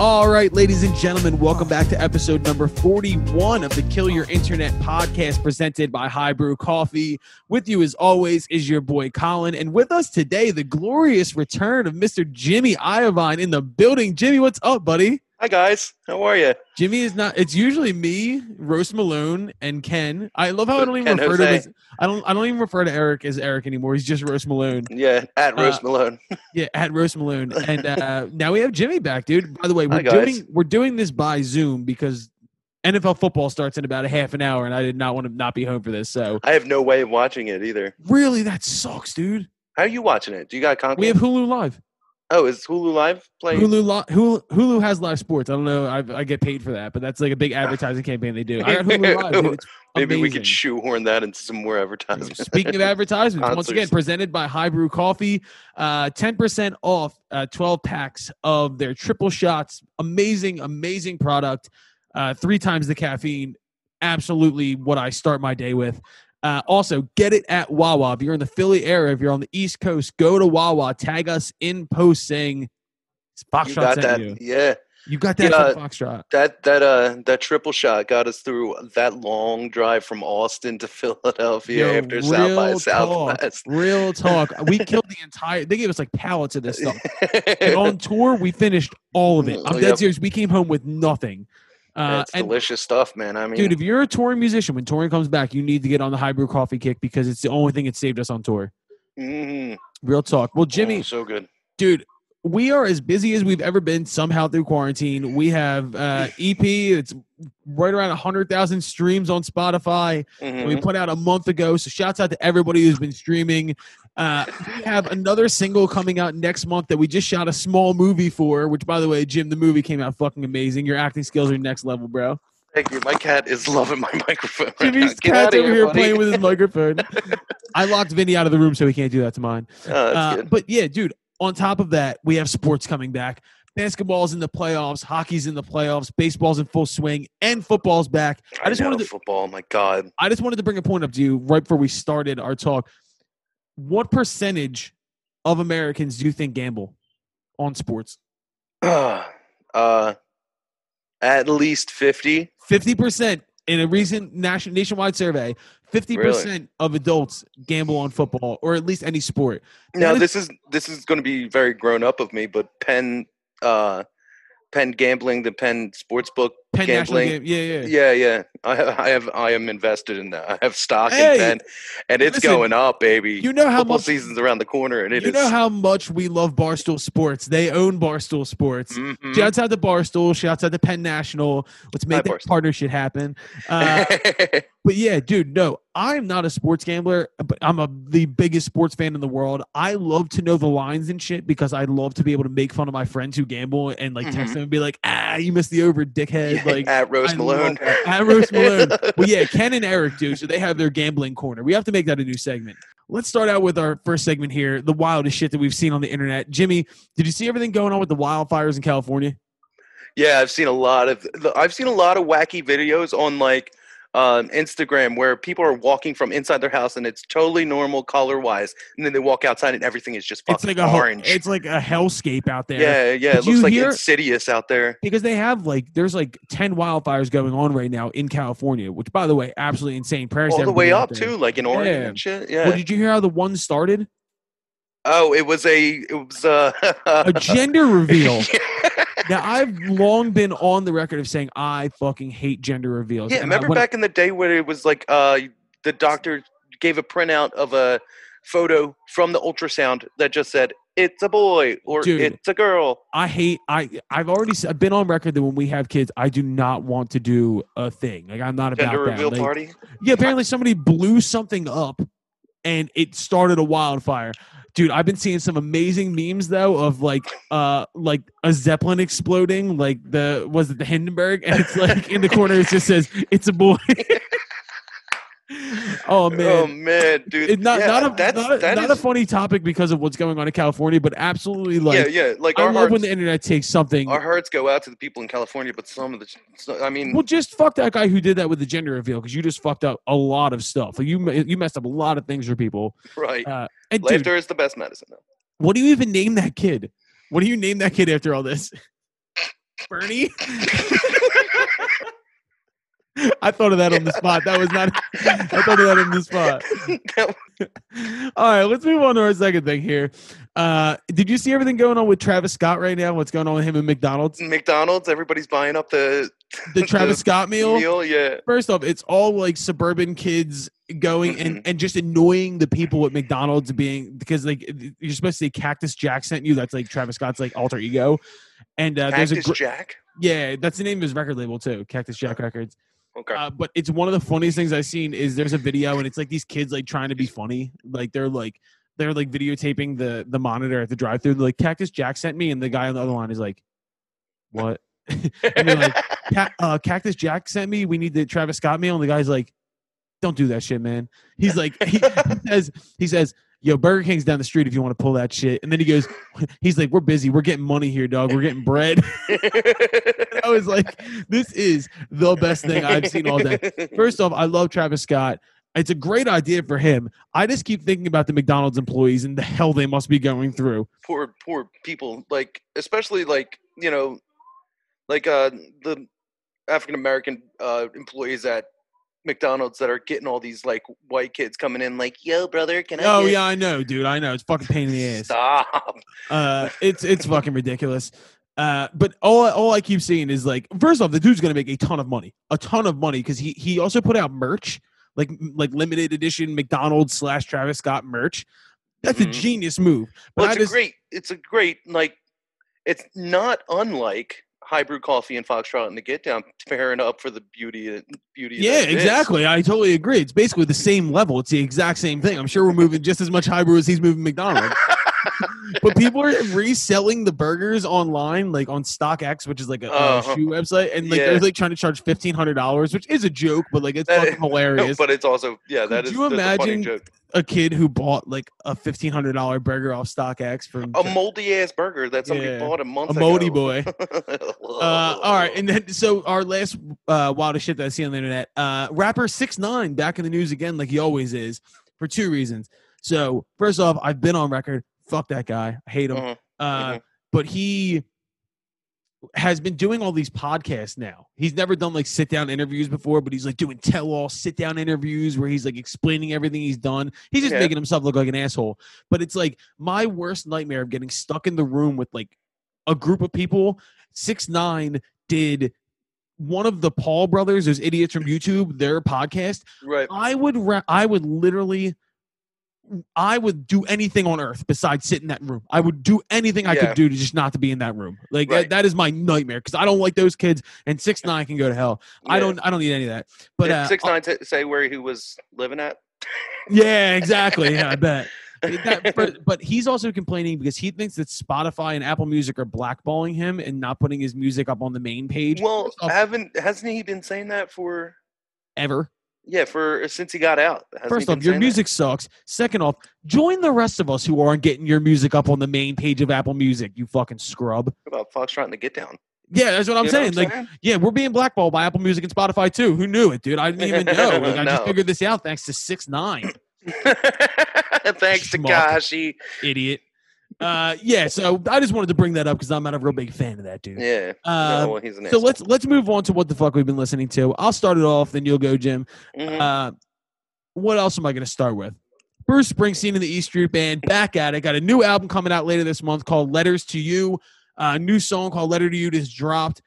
All right, ladies and gentlemen, welcome back to episode number 41 of the Kill Your Internet podcast presented by High Brew Coffee. With you, as always, is your boy Colin. And with us today, the glorious return of Mr. Jimmy Iovine in the building. Jimmy, what's up, buddy? Hi guys, how are you? Jimmy is not. It's usually me, Roast Malone, and Ken. I love how I don't even Ken refer to him as. I don't. I don't even refer to Eric as Eric anymore. He's just Roast Malone. Yeah, at Roast Uh, Malone. Yeah, at Roast Malone. And uh, now we have Jimmy back, dude. By the way, we're doing we're doing this by Zoom because NFL football starts in about a half an hour, and I did not want to not be home for this. So I have no way of watching it either. really, that sucks, dude. How are you watching it? Do you got Comcast? We have Hulu Live. Oh, is Hulu Live playing? Hulu, li- Hulu Hulu has live sports. I don't know. I, I get paid for that, but that's like a big advertising campaign they do. I got Hulu Live. Dude. Maybe we could shoehorn that into some more advertising. Speaking of advertisements, once again, presented by High Brew Coffee, uh, 10% off uh, 12 packs of their triple shots. Amazing, amazing product. Uh, three times the caffeine. Absolutely what I start my day with. Uh, also, get it at Wawa. If you're in the Philly area, if you're on the East Coast, go to Wawa. Tag us in post saying Foxtrot you got that? you. Yeah, You got that Yeah. Foxtrot. that that uh that triple shot got us through that long drive from Austin to Philadelphia Yo, after South by real talk. Real talk. We killed the entire. They gave us like pallets of this stuff. And on tour, we finished all of it. I'm dead Yep. serious. We came home with nothing. Uh, it's and delicious stuff, man. I mean, dude, if you're a touring musician, when touring comes back, you need to get on the high brew coffee kick because it's the only thing that saved us on tour. mhm. Real talk. Well, Oh, Jimmy, so good. dude, we are as busy as we've ever been somehow through quarantine. We have uh, EP. It's right around 100,000 streams on Spotify. Mhm. We put out a month ago. So shouts out to everybody who's been streaming. Uh, we have another single coming out next month that we just shot a small movie for. Which, by the way, Jim, the movie came out fucking amazing. Your acting skills are next level, bro. Thank you. My cat is loving my microphone. right. Jimmy's cat's over here buddy. playing with his microphone. I locked Vinny out of the room so he can't do that to mine. Oh, Uh, but yeah, dude. On top of that, we have sports coming back. Basketball's in the playoffs. Hockey's in the playoffs. Baseball's in full swing, and football's back. I just know, wanted to football. My God. I just wanted to bring a point up to you right before we started our talk. What percentage of Americans do you think gamble on sports? uh, at least fifty. Fifty percent in a recent nation nationwide survey. Fifty percent of adults gamble on football or at least any sport. Now is- this is this is going to be very grown up of me, but Penn, uh, Penn gambling, the Penn sportsbook Penn National gambling. Game, yeah, yeah. Yeah, yeah. I have, I have, I am invested in that. I have stock Hey, in Penn, and it's listen, going up, baby. You know how Football much season's around the corner, and it you is. know how much we love Barstool Sports. They own Barstool Sports. Mhm. Shouts out to Barstool. Shouts out to Penn National. Let's make Hi, that Barstool. partnership happen. Uh, But yeah, dude, no, I'm not a sports gambler, but I'm a the biggest sports fan in the world. I love to know the lines and shit because I love to be able to make fun of my friends who gamble and like text Mhm. them and be like, ah, you missed the over, dickhead. Like at Roast I Malone. love. At Roast Malone. well, yeah, Ken and Eric do, so they have their gambling corner. We have to make that a new segment. Let's start out with our first segment here, the wildest shit that we've seen on the internet. Jimmy, did you see everything going on with the wildfires in California? Yeah, I've seen a lot of I've seen a lot of wacky videos on like um, Instagram where people are walking from inside their house and it's totally normal color wise, and then they walk outside and everything is just It's fucking like a ho- orange. it's like a hellscape out there. yeah, yeah, Did it looks like hear- insidious out there. because they have like there's like 10 wildfires going on right now in California, which by the way, absolutely insane. Prayers All the way up too, like in Oregon Yeah. and shit. Well, did you hear how the one started? oh, it was a it was uh, A gender reveal. Now I've long been on the record of saying I fucking hate gender reveals. Yeah, And remember when- back in the day where it was like uh, the doctor gave a printout of a photo from the ultrasound that just said it's a boy or Dude. it's a girl. I hate I I've already I've been on record that when we have kids, I do not want to do a thing. Like I'm not Gender about reveal that. Like, party. Yeah, apparently somebody blew something up and it started a wildfire. Dude, I've been seeing some amazing memes though of like uh like a zeppelin exploding, like the was it the Hindenburg? And it's like in the corner it just says it's a boy. oh man. Oh man, dude. It- not yeah, not a that's, not, a, that not a funny topic because of what's going on in California, but absolutely like yeah, yeah. Like I our love hearts, when the internet takes something. our hearts go out to the people in California, but some of the, I mean, well, just fuck that guy who did that with the gender reveal because you just fucked up a lot of stuff. Like you you messed up a lot of things for people. right. Uh, and dude, Laughter is the best medicine. Though. what do you even name that kid? What do you name that kid after all this? Bernie. I thought of that on the spot. That was not. I thought of that on the spot. All right, let's move on to our second thing here. Uh, did you see everything going on with Travis Scott right now? What's going on with him and McDonald's? McDonald's, everybody's buying up the The Travis Scott meal. meal. Yeah. First off, it's all like suburban kids going and, and just annoying the people at McDonald's being because like you're supposed to say Cactus Jack sent you. That's like Travis Scott's like alter ego. And uh, there's a Cactus gr- Jack. yeah, that's the name of his record label too, Cactus Jack Records. Okay. Uh, but it's one of the funniest things I've seen is there's a video and it's like these kids like trying to be funny, like they're like they're like videotaping the the monitor at the drive-through. They're like Cactus Jack sent me, and the guy on the other line is like, "What?" and they're like, uh, "Cactus Jack sent me. We need the Travis Scott meal." And the guy's like, "Don't do that shit, man." He's like, he, he says, he says. Yo, Burger King's down the street if you want to pull that shit. And then he goes, he's like, we're busy. We're getting money here, dog. We're getting bread. I was like, this is the best thing I've seen all day. First off, I love Travis Scott. It's a great idea for him. I just keep thinking about the McDonald's employees and the hell they must be going through. poor poor people like especially like you know like uh the african american uh employees at mcdonald's that are getting all these like white kids coming in like yo brother can i Oh get-" yeah, I know, dude. I know. It's fucking pain in the ass. stop Uh, it's it's fucking ridiculous. Uh, but all all I keep seeing is like, first off, the dude's gonna make a ton of money, a ton of money, because he he also put out merch, like like limited edition McDonald's slash Travis Scott merch. That's a Mhm. genius move. But well it's just, a great it's a great like it's not unlike high brew coffee and foxtrot and the get down pairing up for the beauty beauty Yeah, it is. exactly. I totally agree. It's basically the same level. It's the exact same thing. I'm sure we're moving just as much High Brew as he's moving McDonald's. but people are reselling the burgers online, like on StockX, which is like a, a Uh-huh. shoe website, and like Yeah. they're like trying to charge fifteen hundred dollars, which is a joke, but like it's That- fucking hilarious. but it's also yeah that Could is you a imagine joke. a kid who bought like a fifteen hundred dollar burger off StockX from a moldy ass burger that somebody Yeah. bought a month a ago. moldy boy. Uh, all right, and then so our last uh, wildest shit that I see on the internet, uh, rapper Six Nine back in the news again, like he always is, for two reasons. So first off, I've been on record. Fuck that guy. I hate him. Mhm, Uh, mhm. But he has been doing all these podcasts now. He's never done like sit down interviews before, but he's like doing tell all sit down interviews where he's like explaining everything he's done. He's just Yeah. making himself look like an asshole. But it's like my worst nightmare of getting stuck in the room with like a group of people. Six nine did one of the Paul brothers, those idiots from YouTube, their podcast. right. I would ra- I would literally I would do anything on earth besides sit in that room. I would do anything I Yeah. could do to just not to be in that room. Like that, that is my nightmare because I don't like those kids. And six nine can go to hell. I don't I don't need any of that. But Did uh, six nine t- say where he was living at. yeah, exactly. Yeah, I bet. That- but, but he's also complaining because he thinks that Spotify and Apple Music are blackballing him and not putting his music up on the main page. Well, haven't hasn't he been saying that for ever. Yeah for uh, since he got out? First off, your saying that? music sucks. Second off, join the rest of us who aren't getting your music up on the main page of Apple Music. You fucking scrub. about Foxtrot and the Get Down. Yeah, that's what I'm You saying. like, yeah, we're being blackballed by Apple Music and Spotify too. Who knew it, dude? I didn't even know. Like, I just figured this out thanks to six nine, Thanks to Schmuck. Kashi. idiot. Uh, yeah. So I just wanted to bring that up because I'm not a real big fan of that dude. Yeah. Uh, no, well, he's an so asshole. let's let's move on to what the fuck we've been listening to. I'll start it off, then you'll go, Jim. Mhm. Uh, what else am I going to start with? Bruce Springsteen and the E Street Band back at it. Got a new album coming out later this month called Letters to You. A new song called Letter to You just dropped.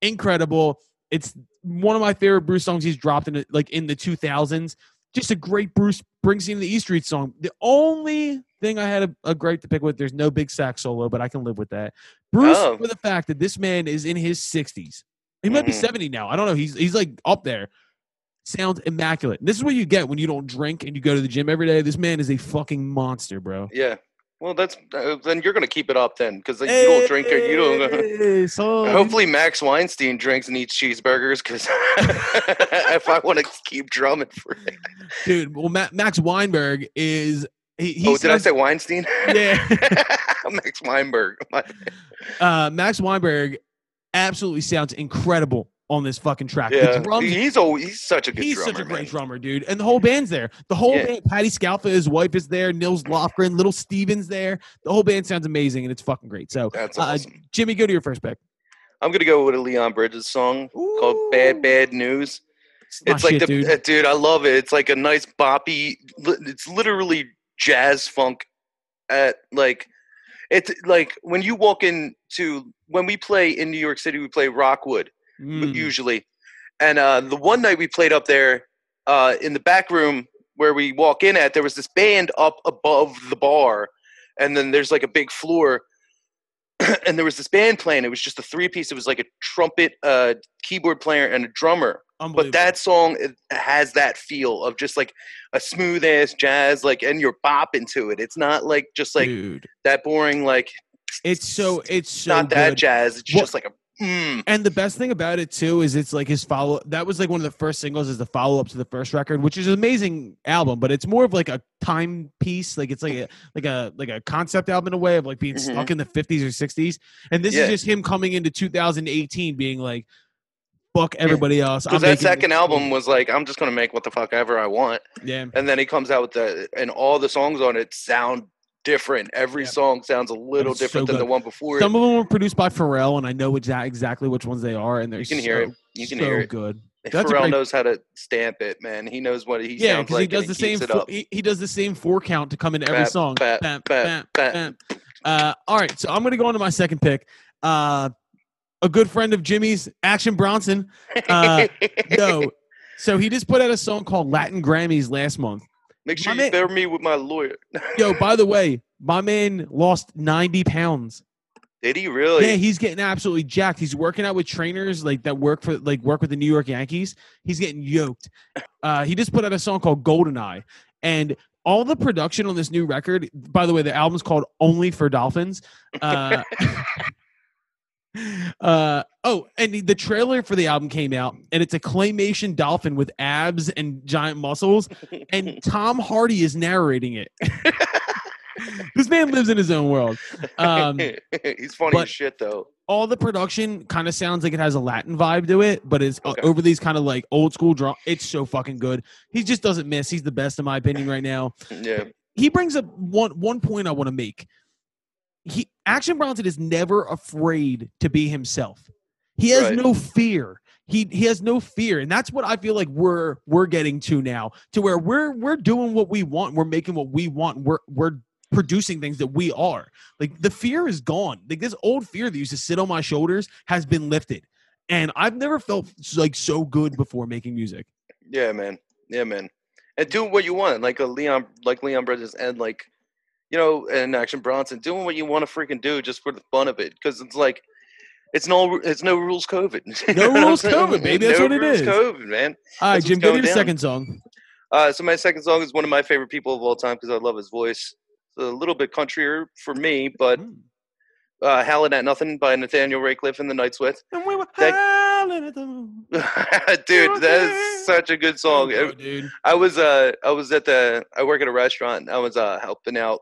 Incredible. It's one of my favorite Bruce songs he's dropped in the, like in the 2000s. Just a great Bruce Springsteen and the E Street song. The only thing I had a, a gripe to pick with, there's no big sax solo, but I can live with that. Bruce, Oh. for the fact that this man is in his 60s. He might be Mhm. 70 now. I don't know. He's he's like up there sounds immaculate. This is what you get when you don't drink and you go to the gym every day. This man is a fucking monster, bro. yeah. Well, that's uh, then you're gonna keep it up then because you don't drink or you don't. Hey, son. Hopefully, Max Weinstein drinks and eats cheeseburgers because if I want to keep drumming for it. dude. Well, Ma- Max Weinberg is. He, he oh, did I say Weinstein? Yeah. Max Weinberg. Uh, Max Weinberg absolutely sounds incredible on this fucking track. Yeah, drums he's always he's such a good He's drummer. such a great man. drummer, dude. And the whole band's there. The whole Yeah. band, Patti Scialfa, his wife is there. Nils Lofgren, Little Steven's there. The whole band sounds amazing and it's fucking great. So, That's uh. Jimmy, go to your first pick. I'm gonna go with a Leon Bridges song called "Bad Bad News." my It's like shit, the dude. uh, dude. I love it. It's like a nice boppy. It's literally jazz funk. At like, it's like when you walk into when we play in New York City, we play Rockwood Mm. usually, and uh, the one night we played up there uh, in the back room where we walk in at, there was this band up above the bar, and then there's like a big floor. And there was this band playing. It was just a three piece. It was like a trumpet, uh, keyboard player, and a drummer but that song it has that feel of just like a smooth ass jazz like and you're bopping to it it's not like just like dude, that boring like it's so it's so not that jazz it's just like a mm. And the best thing about it too is it's like his follow. That was like one of the first singles is the follow up to the first record, which is an amazing album. But it's more of like a time piece, Like it's like a like a like a concept album in a way of like being Mhm. stuck in the fifties or sixties. And this Yeah. is just him coming into 2018 being like, "Fuck everybody else." Because that making second album was like i'm just gonna make what the fuck ever i want yeah. and then he comes out with the and all the songs on it sound different every Yeah. song sounds a little it's so different than the one before Some it. of them were produced by Pharrell, and I know exa- exactly which ones they are, and they're You can hear it. You can so hear it. good. That's Pharrell great- knows how to stamp it man he knows what he Yeah, sounds because like he does the same. Four, he, he does the same four count to come into every Bap, song. bap, bap, bam, bap. bam. Uh, all right, so I'm gonna go on to my second pick. Uh, a good friend of Jimmy's, Action Bronson. Uh, no, so he just put out a song called Latin Grammys last month. make sure my you man- bear me with my lawyer Yo, by the way, my man lost 90 pounds. did he really Yeah, he's getting absolutely jacked. He's working out with trainers like that work for like work with the New York Yankees. He's getting yoked. Uh, he just put out a song called Goldeneye, and all the production on this new record. By the way, the album's called Only for Dolphins. Uh, uh, oh, and the- trailer for the album came out, and it's a claymation dolphin with abs and giant muscles, and Tom Hardy is narrating it. this man lives in his own world. Um, He's funny as shit though. all the production kind of sounds like it has a Latin vibe to it, but it's uh, Okay. over these kind of like old school drum. It's so fucking good. He just doesn't miss. He's the best in my opinion right now. Yeah. He brings up one one point I want to make. He Action Bronson is never afraid to be himself. He has Right. no fear. He he has no fear, and that's what I feel like we're we're getting to now, to where we're we're doing what we want. We're making what we want. We're we're producing things that we are. Like the fear is gone. Like this old fear that used to sit on my shoulders has been lifted, and I've never felt like so good before making music. Yeah, man. Yeah, man. And do what you want, like a Leon, like Leon Bridges, and like, you know, and Action Bronson, doing what you want to freaking do just for the fun of it, because it's like, it's no, it's no rules COVID. No know what I'm rules? COVID, baby. That's no what it rules is. COVID, man. All right, Jim, give me your second song. Uh, so my second song is one of my favorite people of all time because I love his voice. It's a little bit countryer for me, but Mm. uh, "Howlin' at Nothing" by Nathaniel Rateliff and the Night Sweats. And we were howling at the moon. dude, that is such a good song. So good, dude. I was uh I was at the I work at a restaurant. I was uh helping out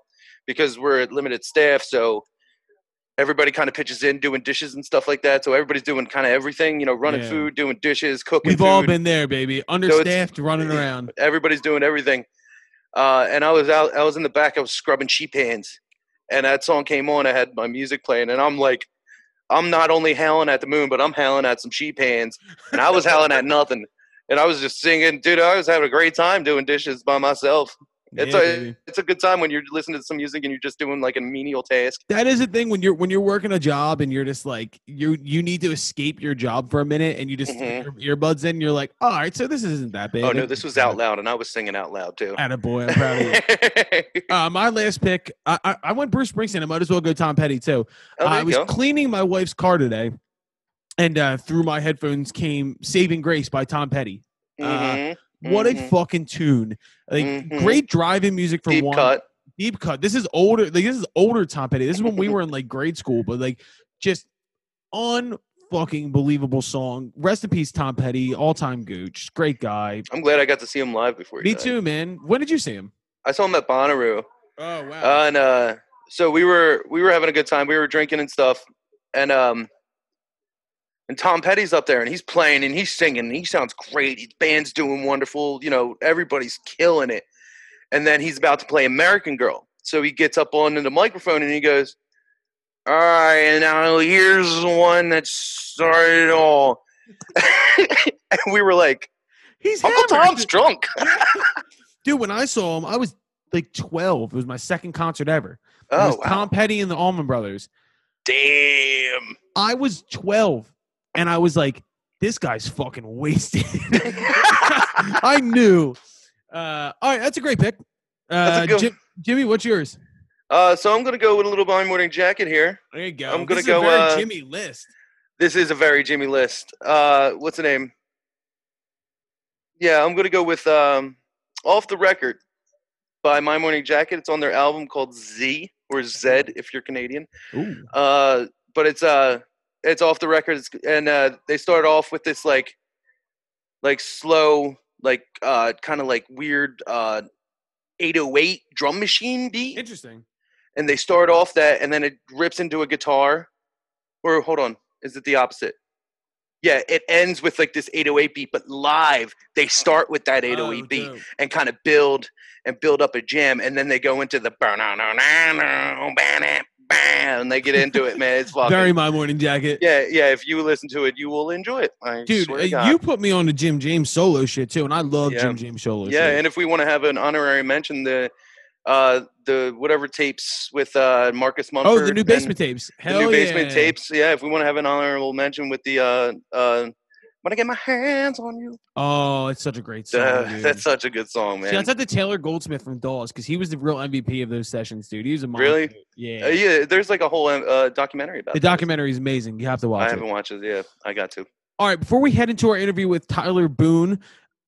because we're at limited staff, so everybody kind of pitches in doing dishes and stuff like that. So everybody's doing kind of everything, you know, running Yeah. food, doing dishes, cooking. We've all been there, baby. Understaffed, running around. Everybody's doing everything. Uh, and I was out. I was in the back. I was scrubbing sheep hands, and that song came on. I had my music playing, and I'm like, I'm not only howling at the moon, but I'm howling at some sheep hands, and I was howling at nothing. And I was just singing, dude. I was having a great time doing dishes by myself. It's Yeah, a baby. it's a good time when you're listening to some music and you're just doing like a menial task. That is the thing when you're when you're working a job and you're just like you you need to escape your job for a minute and you just Mhm. put your earbuds in. You're like, all right, so this isn't that big. Oh no, this was out loud, and I was singing out loud too. Attaboy, I'm proud of you. Uh, my last pick, I, I, I went Bruce Springsteen. I might as well go Tom Petty too. oh, there I was go. cleaning my wife's car today, and uh, through my headphones came "Saving Grace" by Tom Petty. uh, What a mhm. fucking tune! Like Mhm. great driving music for deep one. cut. Deep cut. This is older. Like this is older Tom Petty. This is when we were in like grade school, but like just on fucking believable song. Rest in peace, Tom Petty. All time gooch. Great guy. I'm glad I got to see him live before. Me died. too, man. When did you see him? I saw him at Bonnaroo. Oh wow. Uh, and uh, so we were we were having a good time. We were drinking and stuff, and um, and Tom Petty's up there and he's playing and he's singing. And he sounds great. His band's doing wonderful. You know, everybody's killing it. And then he's about to play American Girl. So he gets up on the microphone and he goes, All right, and now here's the one that started it all. and we were like, He's Uncle hammered. Tom's drunk. Dude, when I saw him, I was like 12. It was my second concert ever. It Oh, was wow. Tom Petty and the Allman Brothers. Damn. I was 12 and I was like, this guy's fucking wasted. I knew. Uh, all right, that's a great pick. Uh, a good- Jim, Jimmy, what's yours? Uh, so I'm gonna go with a little My Morning Jacket here. There you go. I'm gonna This is go, A very uh, Jimmy list. This is a very Jimmy list. Uh, what's the name? Yeah, I'm gonna go with um, "Off the Record" by My Morning Jacket. It's on their album called Z or Z if you're Canadian. Ooh. Uh, but it's uh, it's off the record, it's, and uh, they start off with this like, like slow, like uh, kind of like weird uh, 808 drum machine beat. Interesting. and they start off that and then it rips into a guitar or hold on is it the opposite yeah it ends with like this 808 beat but live they start with that 808 Oh, beat dope. and kind of build and build up a jam and then they go into the and they get into it man it's fucking Very my morning jacket. yeah yeah if you listen to it you will enjoy it I Dude, swear uh, you put me on the Jim James solo shit too, and I love Yeah. Jim James solo yeah shit. and if we want to have an honorary mention the uh the whatever tapes with uh marcus mumford oh, the new basement tapes. the Hell new basement yeah. tapes. Yeah, if we want to have an honorable mention with the uh uh when I get my hands on you. Oh, it's such a great song. Uh, dude. that's such a good song, man. Shouts out to Taylor Goldsmith from Dawes because he was the real MVP of those sessions, dude. He was a monster. Really? Yeah. Uh, yeah, there's like a whole uh, documentary about it. the documentary is amazing. You have to I watch it. I haven't watched it. Yeah, I got to. All right, before we head into our interview with Tyler Boone,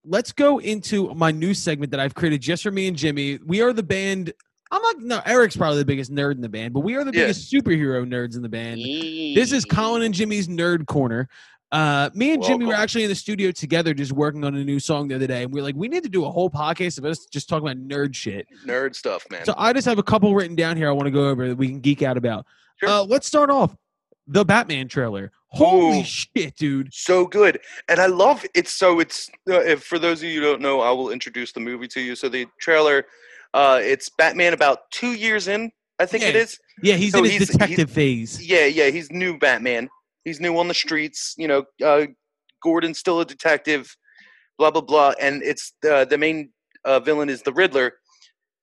let's go into my new segment that I've created just for me and Jimmy. We are the band. I'm not. No, Eric's probably the biggest nerd in the band, but we are the Yeah. biggest superhero nerds in the band. This is Colin and Jimmy's Nerd Corner. Uh, me and Jimmy were actually in the studio together, just working on a new song the other day, and we are like, we need to do a whole podcast of us just talking about nerd shit. nerd stuff, man. So I just have a couple written down here I want to go over that we can geek out about. Sure. Uh, let's start off the Batman trailer. Holy Ooh. shit, dude! so good, and I love it. So it's uh, if for those of you who don't know, I will introduce the movie to you. So the trailer, uh, it's Batman about two years in, I think it Yeah. is. Yeah, he's So in his he's- detective phase. Yeah, yeah, he's new Batman. He's new on the streets. You know, uh, Gordon's still a detective. Blah blah blah, and it's the the main uh, villain is the Riddler.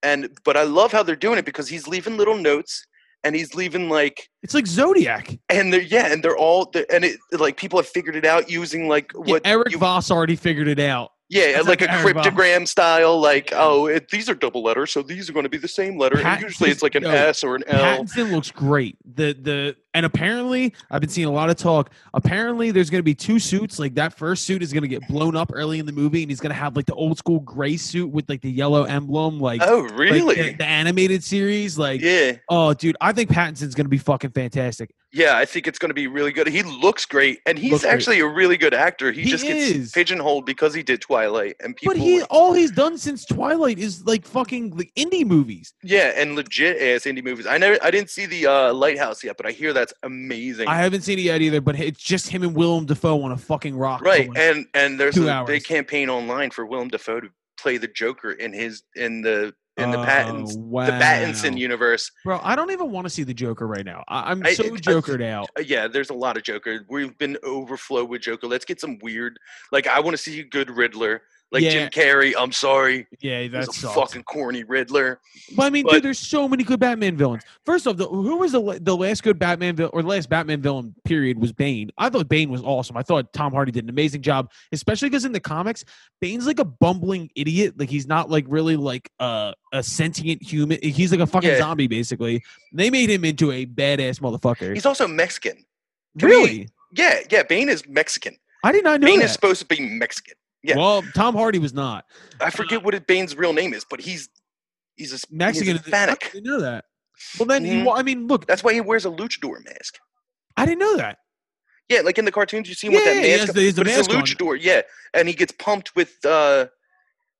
And but I love how they're doing it because he's leaving little notes, and he's leaving like, It's like Zodiac. and they're yeah, and they're all they're, and it like people have figured it out using like Yeah, what Eric you, Voss already figured it out. yeah, like a like Voss. cryptogram style, like oh, it, these are double letters, so these are going to be the same letter. And usually it's like an yo, S or an L. Pattinson looks great. The the and apparently I've been seeing a lot of talk. Apparently there's going to be two suits. Like that first suit is going to get blown up early in the movie, and he's going to have like the old school gray suit with like the yellow emblem, like, Oh, like really? the, the animated series. Like, yeah. oh, dude, I think Pattinson's going to be fucking fantastic. Yeah, I think it's going to be really good. He looks great, and he's Looks great. actually a really good actor. He, He just is. gets pigeonholed because he did Twilight, and people. But he like- all he's done since Twilight is like fucking like indie movies. yeah, and legit ass indie movies. I never, I didn't see the uh, Lighthouse yet, but I hear that's amazing. I haven't seen it yet either, but it's just him and Willem Dafoe on a fucking rock. right, like, and and there's a big campaign online for Willem Dafoe to play the Joker in his in the in the Oh, wow. the Pattinson universe. Bro, I don't even want to see the Joker right now. I, I'm so I- jokered out. Uh, yeah, there's a lot of Joker. We've been overflow with Joker. Let's get some weird. Like I want to see a good Riddler, like Yeah. Jim Carrey. I'm sorry, Yeah, that's a fucking corny Riddler. But I mean, but- dude, there's so many good Batman villains. First off, the, who was the the last good Batman villain or the last Batman villain period was Bane. I thought Bane was awesome. I thought Tom Hardy did an amazing job, especially because in the comics, Bane's like a bumbling idiot. Like he's not like really like uh, a sentient human. He's like a fucking Yeah. zombie basically. They made him into a badass motherfucker. He's also Mexican. can we- really? Yeah, yeah. Bane is Mexican. I did not know Bane that. is supposed to be Mexican. Yeah. Well, Tom Hardy was not I forget what his, Bane's real name is, but he's he's a Mexican. He's I Hispanic. didn't know that. Well, then, Mhm. well, I mean, look, That's why he wears a luchador mask. I didn't know that. Yeah, like in the cartoons, you see him with that yeah, mask. has the- he it's a mask on. luchador. Yeah, and he gets pumped with uh,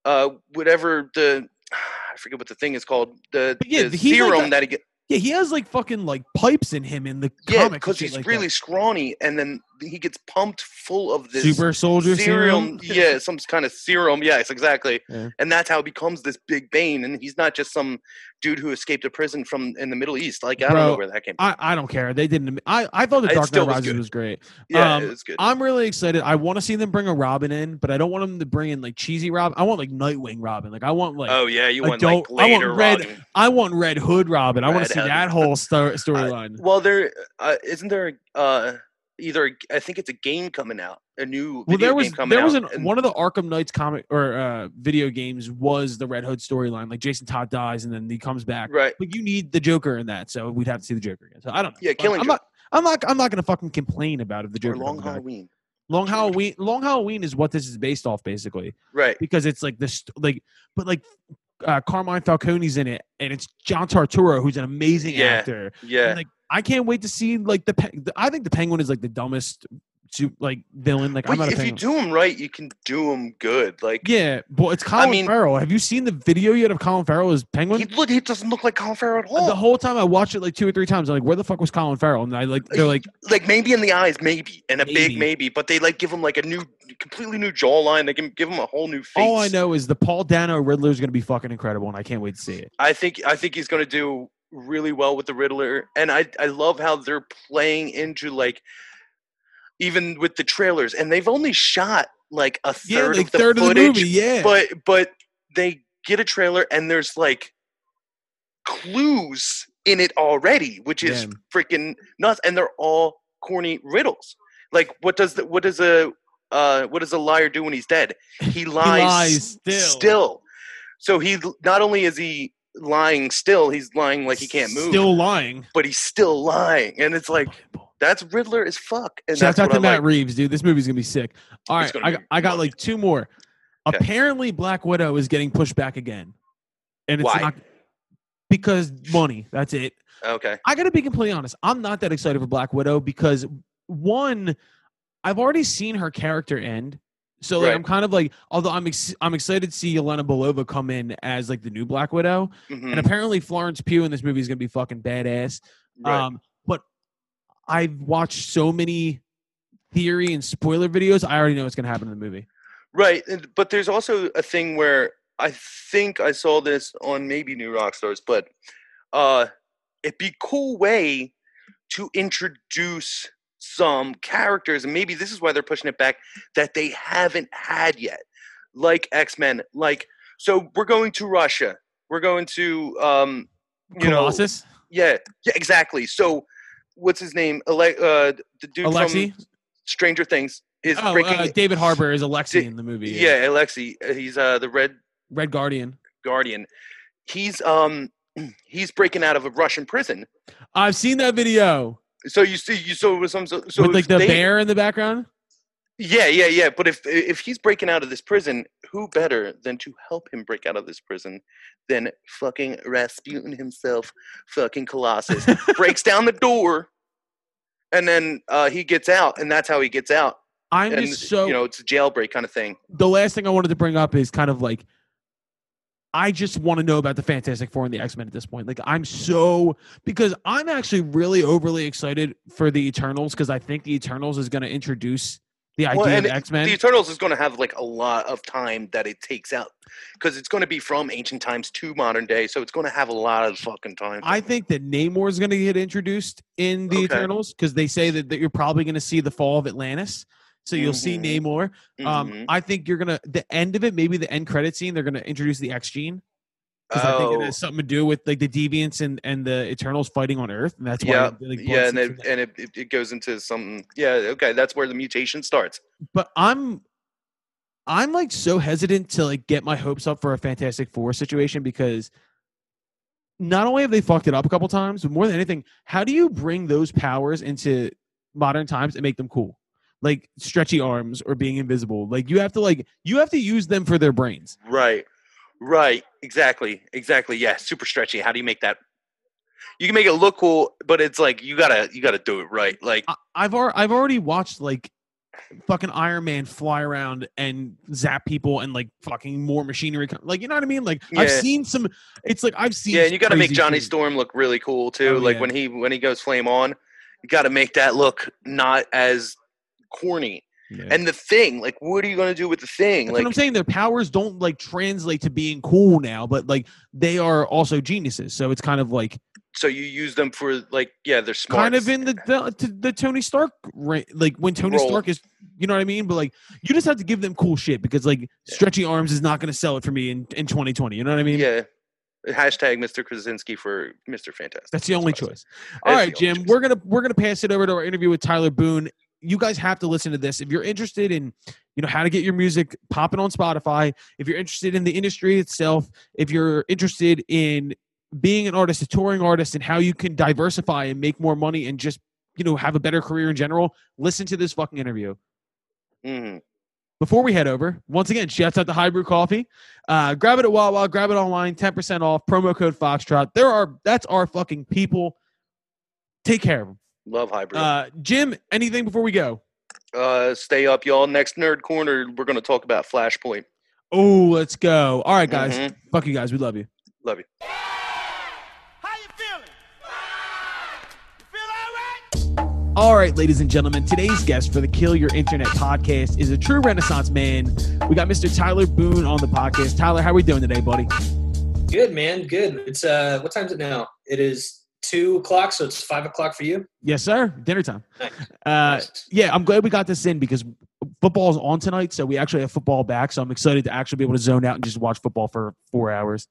uh, whatever the I forget what the thing is called. The, But yeah, the he's like serum a- that he get. Yeah, Yeah, he has like fucking like pipes in him in the Yeah, comics. because he's like really that. scrawny, and then he gets pumped full of this Super soldier serum. yeah, some kind of serum. Yes, exactly. Yeah. And that's how he becomes this big Bane. And he's not just some dude who escaped a prison from in the Middle East. Like I don't know where that came from. I, I don't care. They didn't. I, I thought the Dark Knight was Rises good. was great. yeah, um, it was good. I'm really excited. I want to see them bring a Robin in, but I don't want them to bring in like cheesy Robin. I want like Nightwing Robin. Like I want like oh yeah, you want like don't- I want later Red- Robin. I want Red Hood Robin. I want to see Hood. that whole sto- storyline. Well, there uh, isn't there uh either I think it's a game coming out, a new well, video there was game coming out. there was an, and- one of the Arkham Knights comic or uh, video games was the Red Hood storyline. Like Jason Todd dies and then he comes back. right. But you need the Joker in that, so we'd have to see the Joker again. So I don't know. Yeah, Killing I'm not. I'm not. I'm not gonna fucking complain about if the Or Joker. Long comes back. Halloween. Long Halloween. Long Halloween is what this is based off, basically, Right. because it's like this, like, but like. Uh, Carmine Falcone's in it, and it's John Turturro, who's an amazing Yeah. actor. Yeah. And, like I can't wait to see like the, pe- the. I think the Penguin is like the dumbest, to like villain. Like I'm But not a if you do them right, you can do them good. Like yeah, but it's Colin mean- Farrell. Have you seen the video yet of Colin Farrell as Penguin? he look, he doesn't look like Colin Farrell at all. the whole time I watched it like two or three times. I'm like, where the fuck was Colin Farrell? And I like, they're like, like maybe in the eyes, maybe, and a Maybe. big maybe, but they like give him like a new, completely new jawline. They can give him a whole new face. all I know is the Paul Dano Riddler is going to be fucking incredible, and I can't wait to see it. I think I think he's going to do really well with the Riddler, and I I love how they're playing into like even with the trailers, and they've only shot like a Yeah, third like of the third footage, of the movie. Yeah, but but they get a trailer and there's like clues in it already, which is Yeah. freaking nuts, and they're all corny riddles. Like what does the what does a uh, what does a liar do when he's dead? He lies, lies still. still. So he not only is he lying still, he's lying like he can't move, Still lying. but he's still lying, and it's like that's Riddler as fuck. And Shout that's out to I Matt like. Reeves, dude. This movie's gonna be sick. All right, I, I got like two more. Okay. Apparently, Black Widow is getting pushed back again, and it's Why? not because money. That's it. Okay. I got to be completely honest. I'm not that excited for Black Widow because one, I've already seen her character end. So like, Right. I'm kind of like, although I'm ex- I'm excited to see Yelena Belova come in as like the new Black Widow, Mhm, and apparently Florence Pugh in this movie is gonna be fucking badass. right. Um, but I've watched so many theory and spoiler videos. I already know what's gonna happen in the movie. Right, and- but there's also a thing where I think I saw this on maybe New Rockstars, but uh, it'd be a cool way to introduce some characters, and maybe this is why they're pushing it back that they haven't had yet, like X Men. Like, so we're going to Russia. We're going to, um, you Colossus, know, yeah, yeah, exactly. So, what's his name? Ale- uh, the dude Alexi. from Stranger Things is Oh, breaking. uh, David Harbour is Alexi in the movie. yeah, Alexi. uh, He's uh, the Red Red Guardian. Guardian. He's um he's breaking out of a Russian prison. I've seen that video So you see, you so it was some so, so with like the they- bear in the background. Yeah, yeah, yeah. But if if he's breaking out of this prison, who better than to help him break out of this prison than fucking Rasputin himself, fucking Colossus breaks down the door, and then uh, he gets out, and that's how he gets out. I'm and just so you know, it's a jailbreak kind of thing. the last thing I wanted to bring up is kind of like I just want to know about the Fantastic Four and the X Men at this point. Like I'm so because I'm actually really overly excited for the Eternals because I think the Eternals is going to introduce the idea Well, of X Men. The Eternals is going to have like a lot of time that it takes out because it's going to be from ancient times to modern day, so it's going to have a lot of fucking time. I think that Namor is going to get introduced in the Okay. Eternals because they say that, that you're probably going to see the fall of Atlantis. So you'll see Mhm. Namor. Um, Mhm. I think you're gonna the end of it, maybe the end credit scene. They're gonna introduce the X gene because I think it Oh. has something to do with like the deviants and and the Eternals fighting on Earth, and that's why. yeah, like, yeah, and it, and it, it, goes into some yeah. Okay, that's where the mutation starts. but I'm I'm like so hesitant to like get my hopes up for a Fantastic Four situation because not only have they fucked it up a couple times, but more than anything, how do you bring those powers into modern times and make them cool? Like stretchy arms or being invisible. Like you have to like you have to use them for their brains. Right, right, exactly, exactly. Yeah, super stretchy. How do you make that? You can make it look cool, but it's like you gotta you gotta do it right. Like I, I've al- I've already watched like fucking Iron Man fly around and zap people and like fucking more machinery. co- Like you know what I mean? Like I've seen some. It's like I've seen. yeah, and you got to make Johnny shit. Storm look really cool too. Oh, like yeah. when he when he goes flame on, you got to make that look not as corny. Yeah. And the thing, like, what are you gonna do with the thing? That's like, what I'm saying. Their powers don't like translate to being cool now, but like they are also geniuses. So it's kind of like so you use them for like, yeah, they're smart. kind of in the the, to the Tony Stark like when Tony Role. Stark is you know what I mean. But like you just have to give them cool shit because like stretchy arms is not going to sell it for me in in 2020. You know what I mean? yeah. Hashtag Mr. Krasinski for Mr. Fantastic. That's the only what I choice. All That's right, Jim. choice. We're gonna we're gonna pass it over to our interview with Tyler Boone. You guys have to listen to this if you're interested in, you know, how to get your music popping on Spotify. If you're interested in the industry itself, if you're interested in being an artist, a touring artist, and how you can diversify and make more money and just you know have a better career in general, listen to this fucking interview. Mhm. Before we head over, once again, shouts out to High Brew Coffee. Uh, grab it at Wawa, grab it online, 10% off, promo code Foxtrot. There are that's our fucking people. Take care of them. Love hybrid. Uh, Jim, anything before we go? Uh, stay up, y'all. Next nerd corner, we're gonna talk about Flashpoint. Oh, let's go. All right, guys. Mhm. Fuck you guys. We love you. Love you. How you feeling? Feel all right? All right, ladies and gentlemen, today's guest for the Kill Your Internet podcast is a true Renaissance man. We got Mr. Tyler Boone on the podcast. Tyler, how are we doing today, buddy? Good man, good. It's uh, what time is it now? It is two o'clock, so it's five o'clock for you. Yes, sir. Dinner time. Nice. Uh, Nice. yeah, I'm glad we got this in because football's on tonight, so we actually have football back. So I'm excited to actually be able to zone out and just watch football for four hours.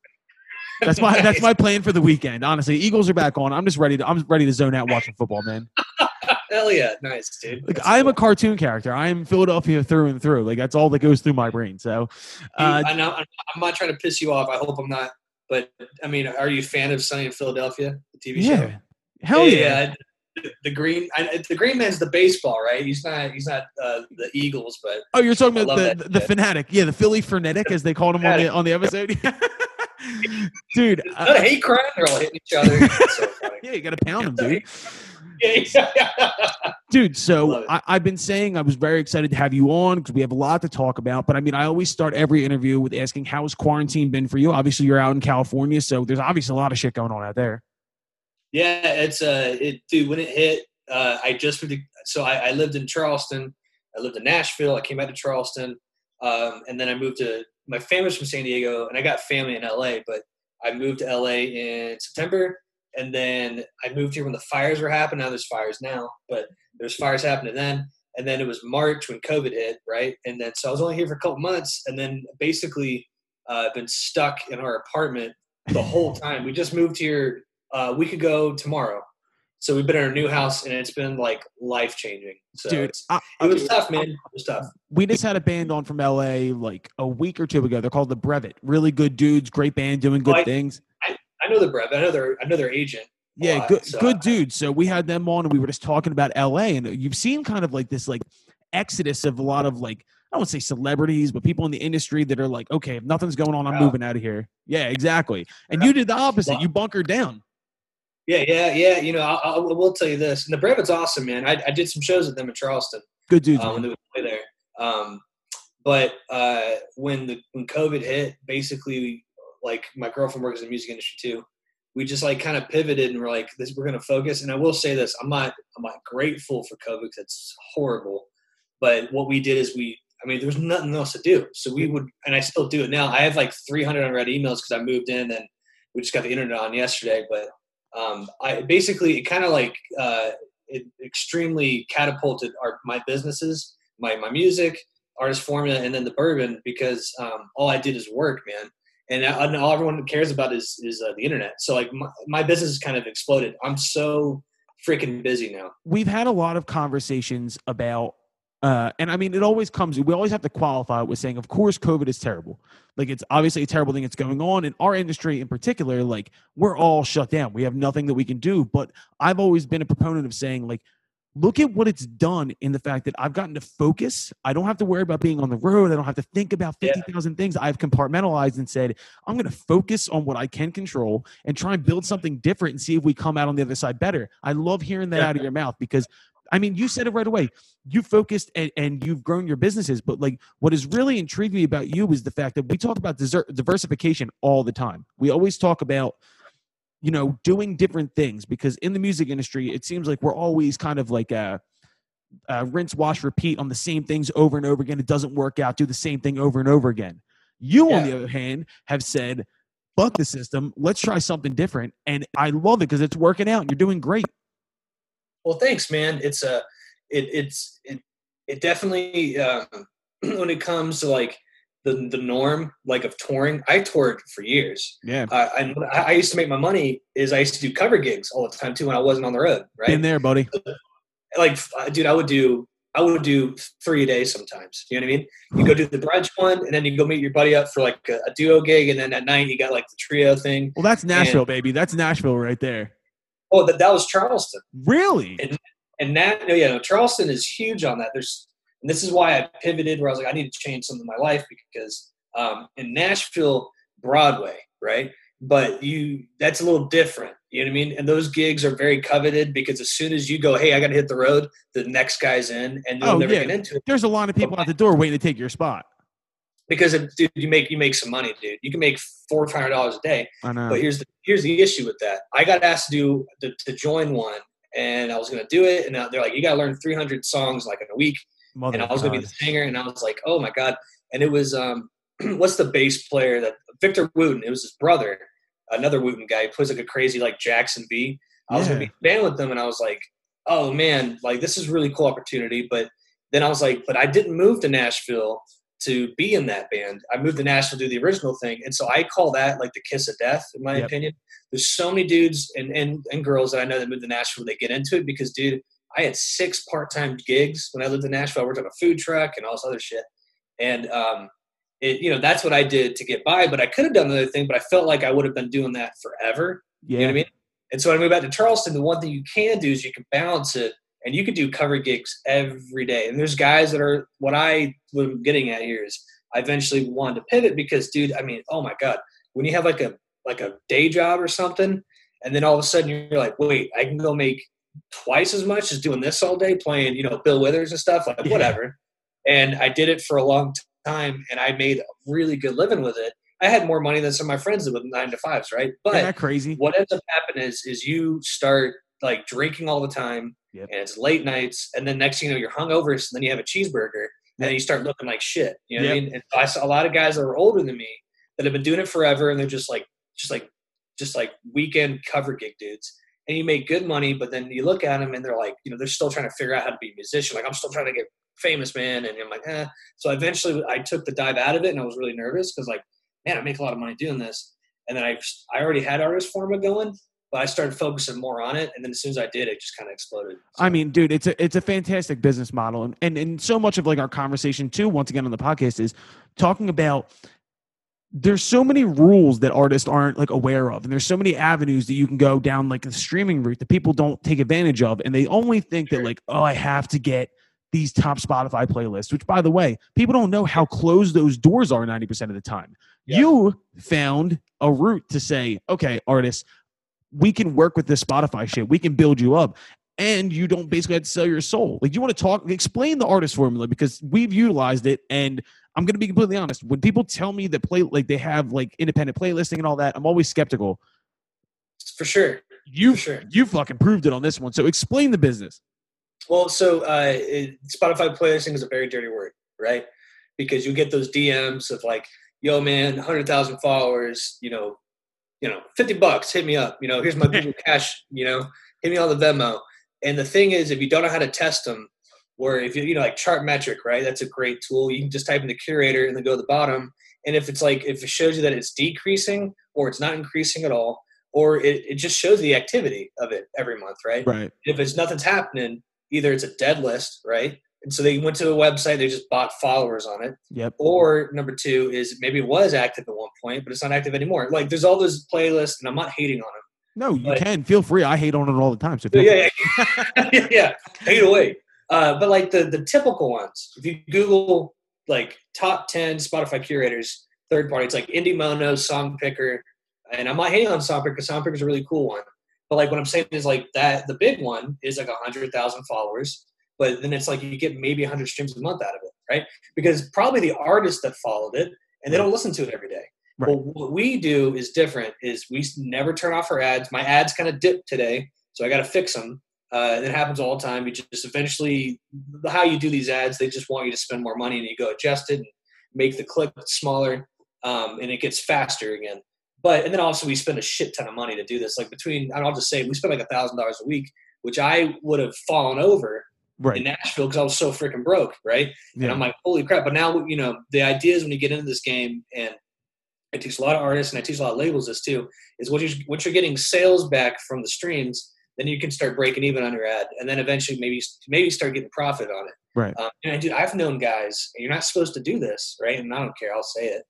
That's my that's my plan for the weekend. Honestly, Eagles are back on. I'm just ready to I'm ready to zone out watching football, man. Hell yeah, nice, dude. Like I am a cartoon character. I am Philadelphia through and through. Like that's all that goes through my brain. So, uh, I know, I'm I'm not trying to piss you off. I hope I'm not. But I mean, are you a fan of Sunny in Philadelphia, the TV show? yeah, hell yeah. The, the green, I, the green man's the baseball, right? He's not. He's not uh, the Eagles, but Oh, you're talking I about love the the fanatic, yeah, the Philly frenetic, as they called him on the on the episode. dude, it's uh, a hate crime. They're all hitting each other. So yeah, you got to pound them, dude. Yeah, Dude, so I, I've been saying I was very excited to have you on because we have a lot to talk about. But I mean, I always start every interview with asking, "How's quarantine been for you?" Obviously, you're out in California, so there's obviously a lot of shit going on out there. Yeah, it's uh, it, dude. When it hit, uh, I just so I, I lived in Charleston. I lived in Nashville. I came back to Charleston, um, and then I moved to. My family's from San Diego, and I got family in LA. But I moved to LA in September, and then I moved here when the fires were happening. Now there's fires now, but there's fires happening then. And then it was March when COVID hit, right? And then so I was only here for a couple months, and then basically uh, been stuck in our apartment the whole time. We just moved here uh, a week ago tomorrow. So we've been in our new house and it's been like life changing. So Dude, I, it was tough, man. It was tough. we just had a band on from LA like a week or two ago. They're called the Brevet. Really good dudes, great band, doing good Like- things. I know the Brevet. I know their I know their agent. Yeah, lot, good, so- good dudes. So we had them on, and we were just talking about LA, and you've seen kind of like this like exodus of a lot of like I don't want to say celebrities, but people in the industry that are like, okay, if nothing's going on, I'm Wow. moving out of here. Yeah, exactly. And Yeah. you did the opposite. You bunkered down. Yeah, yeah, yeah. You know, I, I will tell you this. And the Brevet's awesome, man. I, I did some shows with them in Charleston. Good dudes. uh, when they would play there. Um, but uh, when the when COVID hit, basically, like my girlfriend works in the music industry too. We just like kind of pivoted and we're like, this we're gonna focus. And I will say this: I'm not I'm not grateful for COVID because it's horrible. But what we did is we, I mean, there was nothing else to do, so we would, and I still do it now. I have like 300 unread emails because I moved in and we just got the internet on yesterday. But um, I basically it kind of like uh, it extremely catapulted our my businesses, my my music, artist formula, and then the bourbon because um, all I did is work, man. And, I- and all everyone cares about is is uh, the internet. So like my, my business has kind of exploded. I'm so freaking busy now. We've had a lot of conversations about, uh, and I mean, it always comes. We always have to qualify it with saying, of course, COVID is terrible. Like it's obviously a terrible thing that's going on in our industry in particular. Like we're all shut down. We have nothing that we can do. But I've always been a proponent of saying, like, look at what it's done in the fact that I've gotten to focus. I don't have to worry about being on the road. I don't have to think about Yeah. 50,000 things. I've compartmentalized and said, I'm going to focus on what I can control and try and build something different and see if we come out on the other side better. I love hearing that Yeah. out of your mouth because I mean, you said it right away. You focused and, and you've grown your businesses, but like what has really intrigued me about you is the fact that we talk about desert, diversification all the time. We always talk about, you know, doing different things because in the music industry, it seems like we're always kind of like a, uh, rinse, wash, repeat on the same things over and over again. It doesn't work out. Do the same thing over and over again. You, on the other hand, have said, "Fuck the system. Let's try something different." And I love it because it's working out. and You're doing great. Well, thanks, man. It's a, it, it's, it, it definitely, um, when it comes to like the, the norm, like of touring, I toured for years. Yeah, Uh, and I I used to make my money is I used to do cover gigs all the time too when I wasn't on the road, right? In there, buddy. like uh, dude i would do i would do three a day sometimes you know what i mean you go do the brunch one and then you go meet your buddy up for like a, a duo gig and then at night you got like the trio thing Well, that's Nashville, baby. That's Nashville right there. Oh that, that was charleston Really? and and that no yeah no, charleston is huge on that there's and this is why i pivoted where i was like i need to change something in my life because um, in nashville broadway right but you that's a little different you know what i mean and those gigs are very coveted because as soon as you go hey i gotta hit the road the next guy's in and you'll Oh, never yeah. get into it There's a lot of people at the door waiting to take your spot. Because it, dude, you make you make some money, dude. You can make four or five hundred dollars a day. I know. But here's the here's the issue with that. I got asked to do to, to join one, and I was gonna do it, and they're like, you got to learn three hundred songs like in a week, Mother and I was gonna be the singer, and I was like, oh my god, and it was um, what's the bass player that Victor Wooten? It was his brother, another Wooten guy. He plays like a crazy like Jackson B. I was gonna be band with them, and I was like, oh man, like this is a really cool opportunity, but then I was like, but I didn't move to Nashville to be in that band. I moved to Nashville to do the original thing. And so I call that like the kiss of death, in my Yep. opinion. There's so many dudes and, and, and girls that I know that moved to Nashville, when they get into it because, dude, I had six part time gigs when I lived in Nashville. I worked on a food truck and all this other shit. And, um, it, you know, that's what I did to get by, but I could have done another thing, but I felt like I would have been doing that forever. yeah. You know what I mean? And so when I moved back to Charleston, the one thing you can do is you can balance it and you can do cover gigs every day. And there's guys that are what I I'm getting at here is I eventually wanted to pivot because dude, I mean, oh my God, when you have like a like a day job or something, and then all of a sudden you're like, wait, I can go make twice as much as doing this all day, playing, you know, Bill Withers and stuff, like Yeah. whatever. And I did it for a long time and I made a really good living with it. I had more money than some of my friends did with nine to fives, right? But Isn't that crazy? what ends up happening is is you start like drinking all the time Yep. and it's late nights and then next thing you know you're hungover so then you have a cheeseburger and then you start looking like shit you know what i mean? And i saw a lot of guys that are older than me that have been doing it forever and they're just like just like just like weekend cover gig dudes. And you make good money but then you look at them and they're like you know they're still trying to figure out how to be a musician like i'm still trying to get famous man and i'm like eh. so eventually i took the dive out of it and i was really nervous because like man i make a lot of money doing this. And then i i already had Artist Formula going but I started focusing more on it, and then as soon as I did, it just kind of exploded. I mean, dude, it's a it's a fantastic business model, and, and and so much of like our conversation too, once again on the podcast, is talking about there's so many rules that artists aren't like aware of, and there's so many avenues that you can go down like the streaming route that people don't take advantage of, and they only think that like, oh, I have to get these top Spotify playlists, which by the way, people don't know how closed those doors are 90% of the time. Yeah. You found a route to say, okay, artists, we can work with this Spotify shit. We can build you up. And you don't basically have to sell your soul. Like you want to talk, explain the artist formula because we've utilized it. And I'm going to be completely honest. When people tell me that play, like they have like independent playlisting and all that, I'm always skeptical. For sure. You, For sure. you fucking proved it on this one. So explain the business. Well, so uh, it, Spotify playlisting is a very dirty word, right? Because you get those DMs of like, "Yo, man, hundred thousand followers, you know, you know, fifty bucks, hit me up. You know, here's my Google Cash. You know, hit me on the Venmo." And the thing is, if you don't know how to test them, or if you you know like Chartmetric, right? That's a great tool. You can just type in the curator and then go to the bottom. And if it's like if it shows you that it's decreasing or it's not increasing at all, or it, it just shows the activity of it every month, right? Right. if it's nothing's happening, either it's a dead list, right? And so they went to a website, they just bought followers on it. Yep. Or number two is maybe it was active at one point, but it's not active anymore. Like there's all those playlists, and I'm not hating on them. No, you But- can feel free. I hate on it all the time. So Yeah, yeah, yeah, yeah. Hate away. Uh, but like the the typical ones, if you Google like top ten Spotify curators, third party, it's like Indie Mono, SongPickr, and I'm not hating on SongPickr. Song Picker is a really cool one. But like what I'm saying is like that the big one is like a hundred thousand followers, but then it's like you get maybe a hundred streams a month out of it, right? Because probably the artist that followed it and they don't listen to it every day. Right. Well, what we do is different. Is we never turn off our ads. My ads kind of dipped today, so I got to fix them. Uh, and it happens all the time. You just eventually, how you do these ads, they just want you to spend more money, and you go adjust it, and make the clip smaller, um, and it gets faster again. But and then also we spend a shit ton of money to do this. Like between, I'll just say we spend like a thousand dollars a week, which I would have fallen over in Nashville because I was so freaking broke, right? And I'm like, holy crap! But now you know the idea is when you get into this game, and I teach a lot of artists and I teach a lot of labels this too, is what you what you're getting sales back from the streams, then you can start breaking even on your ad, and then eventually maybe maybe start getting profit on it. Right. Um, and I do. I've known guys, and you're not supposed to do this, right? And I don't care. I'll say it.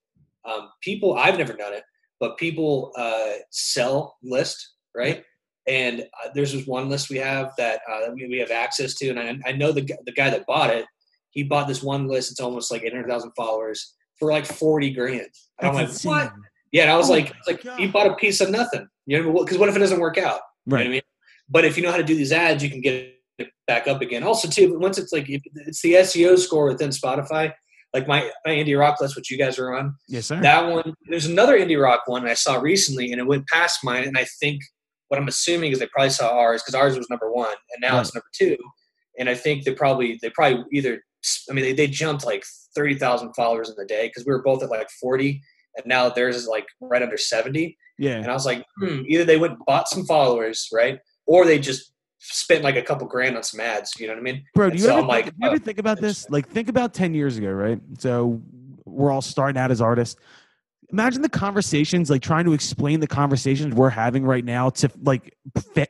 Um, people, I've never done it, but people uh, sell list, right? And uh, there's this one list we have that uh, we, we have access to, and I, I know the the guy that bought it. He bought this one list. It's almost like 800,000 followers for like 40 grand. And I'm like, That's what? Yeah, and I was Oh like, like God. he bought a piece of nothing. You know, because what if it doesn't work out? You know I Right. mean? But if you know how to do these ads, you can get it back up again. Also, too, once it's like it's the SEO score within Spotify, like my, my indie rock list, which you guys are on, Yes, sir. that one. There's another indie rock one I saw recently, and it went past mine. And I think what I'm assuming is they probably saw ours because ours was number one, and now Right. it's number two. And I think they probably they probably either I mean they, they jumped like thirty thousand followers in the day because we were both at like forty, and now theirs is like right under seventy. yeah. And I was like, hmm, either they went and bought some followers, right, or they just spent like a couple grand on some ads. You know what I mean? Bro, do you so ever, like, think, do you ever think about this? Like, think about 10 years ago, right? So we're all starting out as artists. Imagine the conversations, like trying to explain the conversations we're having right now to like,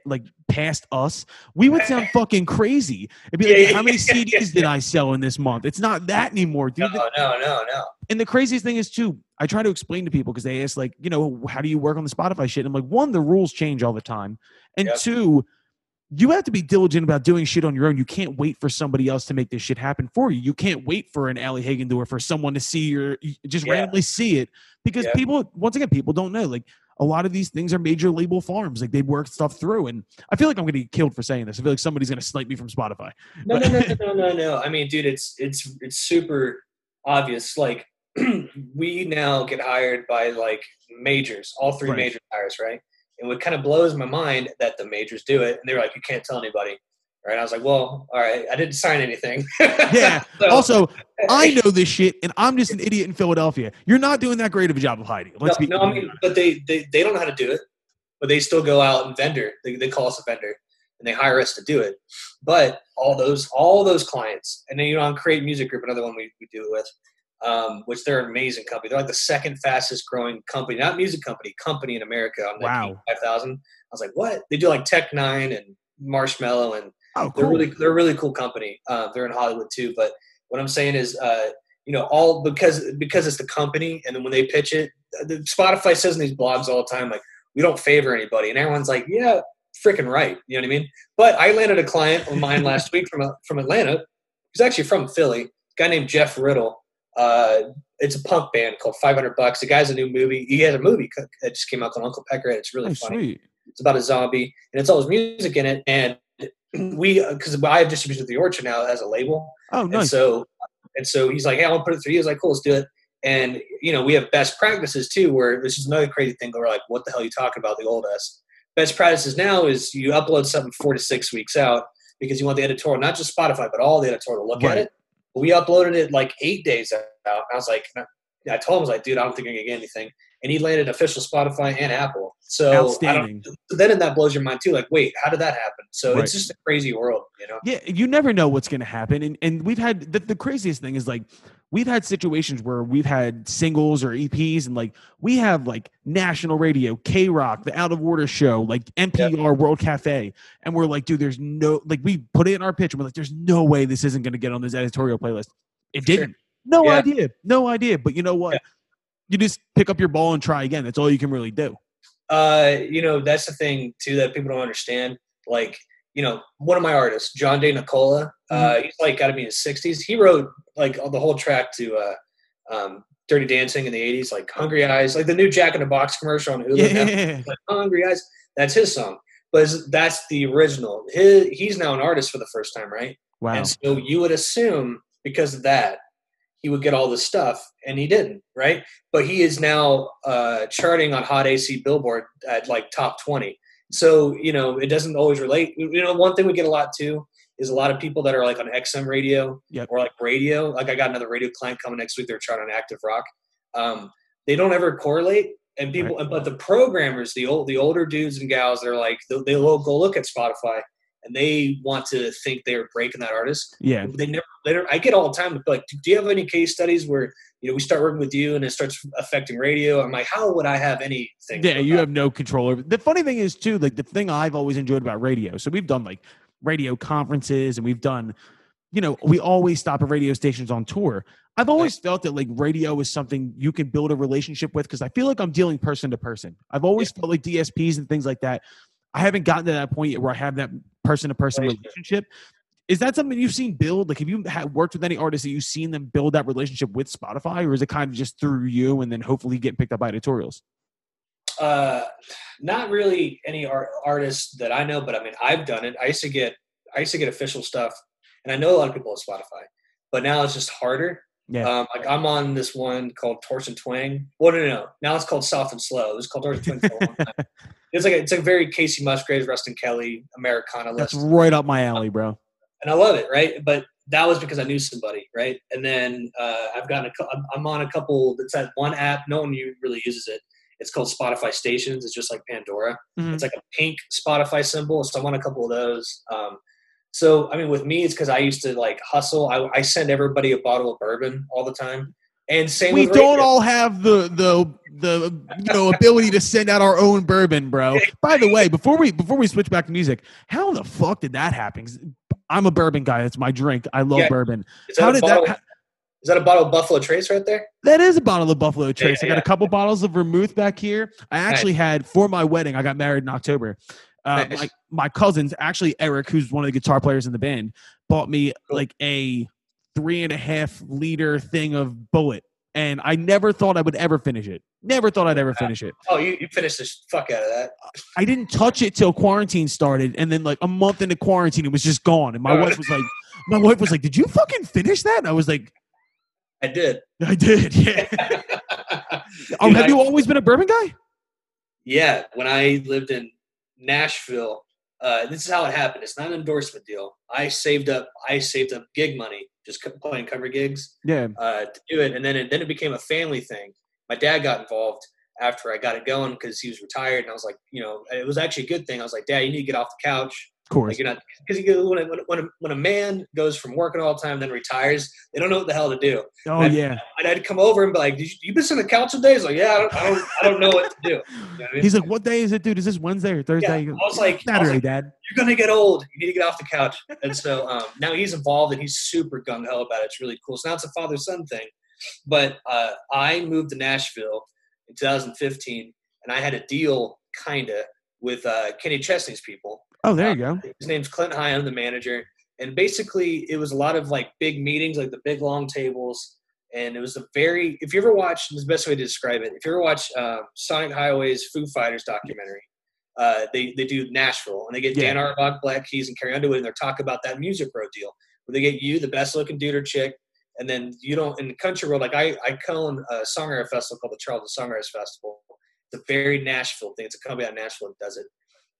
like past us. We would sound fucking crazy. It'd be like, how many CDs did I sell in this month? It's not that anymore, dude. No, no, no, no. And the craziest thing is too, I try to explain to people because they ask like, you know, how do you work on the Spotify shit? I'm like, one, the rules change all the time, and Yep. two, you have to be diligent about doing shit on your own. You can't wait for somebody else to make this shit happen for you. You can't wait for an Hagen or for someone to see your just Yeah. randomly see it because Yeah. people once again people don't know like. A lot of these things are major label farms. Like they work stuff through, and I feel like I'm going to get killed for saying this. I feel like somebody's going to snipe me from Spotify. No, no, no, no, no, no, no. I mean, dude, it's it's it's super obvious. Like we now get hired by like majors, all three Right. major hires, right? And what kind of blows my mind that the majors do it, and they're like, you can't tell anybody, right? I was like, well, all right, I didn't sign anything. Yeah. So- also, I know this shit, and I'm just an idiot in Philadelphia. You're not doing that great of a job of hiding. Let's no, be. no, I mean, but they, they they don't know how to do it, but they still go out and vendor. They, they call us a vendor, and they hire us to do it. But all those all those clients, and then you know, on Create Music Group, another one we, we do it with, um, which they're an amazing company. They're like the second fastest growing company, not music company, company in America on Wow. five thousand. I was like, what? They do like Tech N9ne and Marshmello, and oh, they're really they're a really cool company. Uh, they're in Hollywood too. But what I'm saying is, uh, you know, all because because it's the company, and then when they pitch it, the Spotify says in these blogs all the time, like we don't favor anybody, and everyone's like, yeah, freaking right. You know what I mean? But I landed a client of mine last week from from Atlanta. He's actually from Philly. A guy named Jeff Riddle. Uh, it's a punk band called 500 Bucks. The guy's a new movie. He has a movie that just came out called Uncle Peckerhead. It's really Oh, funny. sweet. It's about a zombie, and it's all his music in it. And we, because I have distribution with the Orchard now as a label, Oh, and nice. so and so he's like, "Hey, I want to put it through you." I was like, "Cool, let's do it." And you know, we have best practices too, where this is another crazy thing. Where we're like, "What the hell are you talking about?" The old us. Best practices now is you upload something four to six weeks out because you want the editorial, not just Spotify, but all the editorial to look Right. at it. We uploaded it like eight days out. I was like, I told him, I was like, dude, I don't think I'm gonna get anything. And he landed official Spotify and Apple. So then that blows your mind too. Like, wait, how did that happen? So Right. it's just a crazy world, you know? Yeah, you never know what's going to happen, and and we've had the, the craziest thing is like we've had situations where we've had singles or EPs, and like we have like national radio, K Rock, the Out of Order show, like NPR, World Cafe, and we're like, dude, there's no like we put it in our pitch, and we're like, there's no way this isn't going to get on this editorial playlist. It Sure. didn't. No Yeah. idea. No idea. But you know what? Yeah. You just pick up your ball and try again. That's all you can really do. Uh, you know, that's the thing too that people don't understand. Like, you know, one of my artists, John DeNicola, uh, he's like got to be in his sixties. He wrote like the whole track to uh, um, Dirty Dancing in the eighties, like Hungry Eyes, like the new Jack in the Box commercial on Hulu. Yeah. like Hungry Eyes. That's his song, but that's the original. His, he's now an artist for the first time, right? Wow. And so you would assume because of that, he would get all this stuff, and he didn't, right? But he is now uh, charting on Hot AC Billboard at like top 20. So you know, it doesn't always relate. You know, one thing we get a lot too is a lot of people that are like on XM radio Yep. or like radio. Like I got another radio client coming next week. They're trying on active rock. Um, they don't ever correlate. And people, but the programmers, the old, the older dudes and gals, they're like, they, they will go look at Spotify and they want to think they're breaking that artist. Yeah. They never, they I get all the time like, do you have any case studies where you know we start working with you and it starts affecting radio? I'm like, how would I have anything? Yeah, you about have no control over. The funny thing is too, like the thing I've always enjoyed about radio. So we've done like radio conferences, and we've done, you know, we always stop at radio stations on tour. I've always felt that like radio is something you can build a relationship with because I feel like I'm dealing person to person. I've always felt like DSPs and things like that. I haven't gotten to that point yet where I have that person to person relationship. Is that something you've seen build? Like, have you had worked with any artists that you've seen them build that relationship with Spotify, or is it kind of just through you and then hopefully getting picked up by editorials? Uh, not really any art, artists that I know, but I mean, I've done it. I used to get, I used to get official stuff, and I know a lot of people at Spotify, but now it's just harder. Yeah. Um, like I'm on this one called Torch and Twang. Well, no, no, no. Now it's called Soft and Slow. It was called Torch and Twang for a long time. It's like a, it's a very Kacey Musgraves, Ruston Kelly, Americana That's right up my alley, bro. and I love it. Right, but that was because I knew somebody, right? And then uh, I've gotten a, I'm- on a couple. It's that one app. No one really uses it. It's called Spotify Stations. It's just like Pandora. Mhm. It's like a pink Spotify symbol. So I'm on a couple of those. Um, so I mean, with me, it's because I used to like hustle. I, I send everybody a bottle of bourbon all the time, and same. we don't radio. all have the the the you know ability to send out our own bourbon, bro. By the way, before we before we switch back to music, how the fuck did that happen? I'm a bourbon guy. It's my drink. I love Yeah. bourbon. Is that How a did bottle, that? ha- Is that a bottle of Buffalo Trace right there? That is a bottle of Buffalo Trace. I got yeah. a couple bottles of vermouth back here. I actually had for my wedding. I got married in October. Uh, Nice. my my cousins, actually Eric, who's one of the guitar players in the band, bought me like a three and a half liter thing of Bulleit, and I never thought I would ever finish it. Never thought I'd ever finish it. Oh, you, you finished the fuck out of that. I didn't touch it till quarantine started, and then like a month into quarantine, it was just gone. And my Oh. wife was like, my wife was like, "Did you fucking finish that?" And I was like, I did. "I did." Yeah. oh, Dude, have I- you always been a bourbon guy? Yeah, when I lived in Nashville, uh, this is how it happened. It's not an endorsement deal. I saved up. I saved up gig money, just playing cover gigs Yeah. uh, to do it, and then it, then it became a family thing. My dad got involved after I got it going because he was retired, and I was like, you know, it was actually a good thing. I was like, Dad, you need to get off the couch. Of course. Like you're not because you when a, when a, when a man goes from working all the time then retires, they don't know what the hell to do. oh yeah. And I'd come over and be like, Did you, you been sitting on the couch all day? He's like, Yeah, I don't, I don't, I don't know what to do. You know what I mean? He's like, "What day is it, dude? Is this Wednesday or yeah, Thursday?" I was like, I was Saturday, like, Dad. you're gonna get old. You need to get off the couch. And so um, now he's involved and he's super gung ho about it. It's really cool. So now it's a father son thing. But uh, I moved to Nashville in 2015, and I had a deal kinda with uh, Kenny Chesney's people. Oh, there you go. His name's Clint Higham. the manager. And basically, it was a lot of like big meetings, like the big long tables. And it was a very, if you ever watch, the best way to describe it. If you ever watch uh, Sonic Highways Foo Fighters documentary, uh, they, they do Nashville and they get Yeah. Dan Auerbach, Black Keys, and Carrie Underwood, and they're talking about that music road deal where they get you, the best looking dude or chick. And then you don't, in the country world, like I, I cone a songwriter festival called the Charleston Songwriters Festival. It's a very Nashville thing. It's a company out of Nashville that does it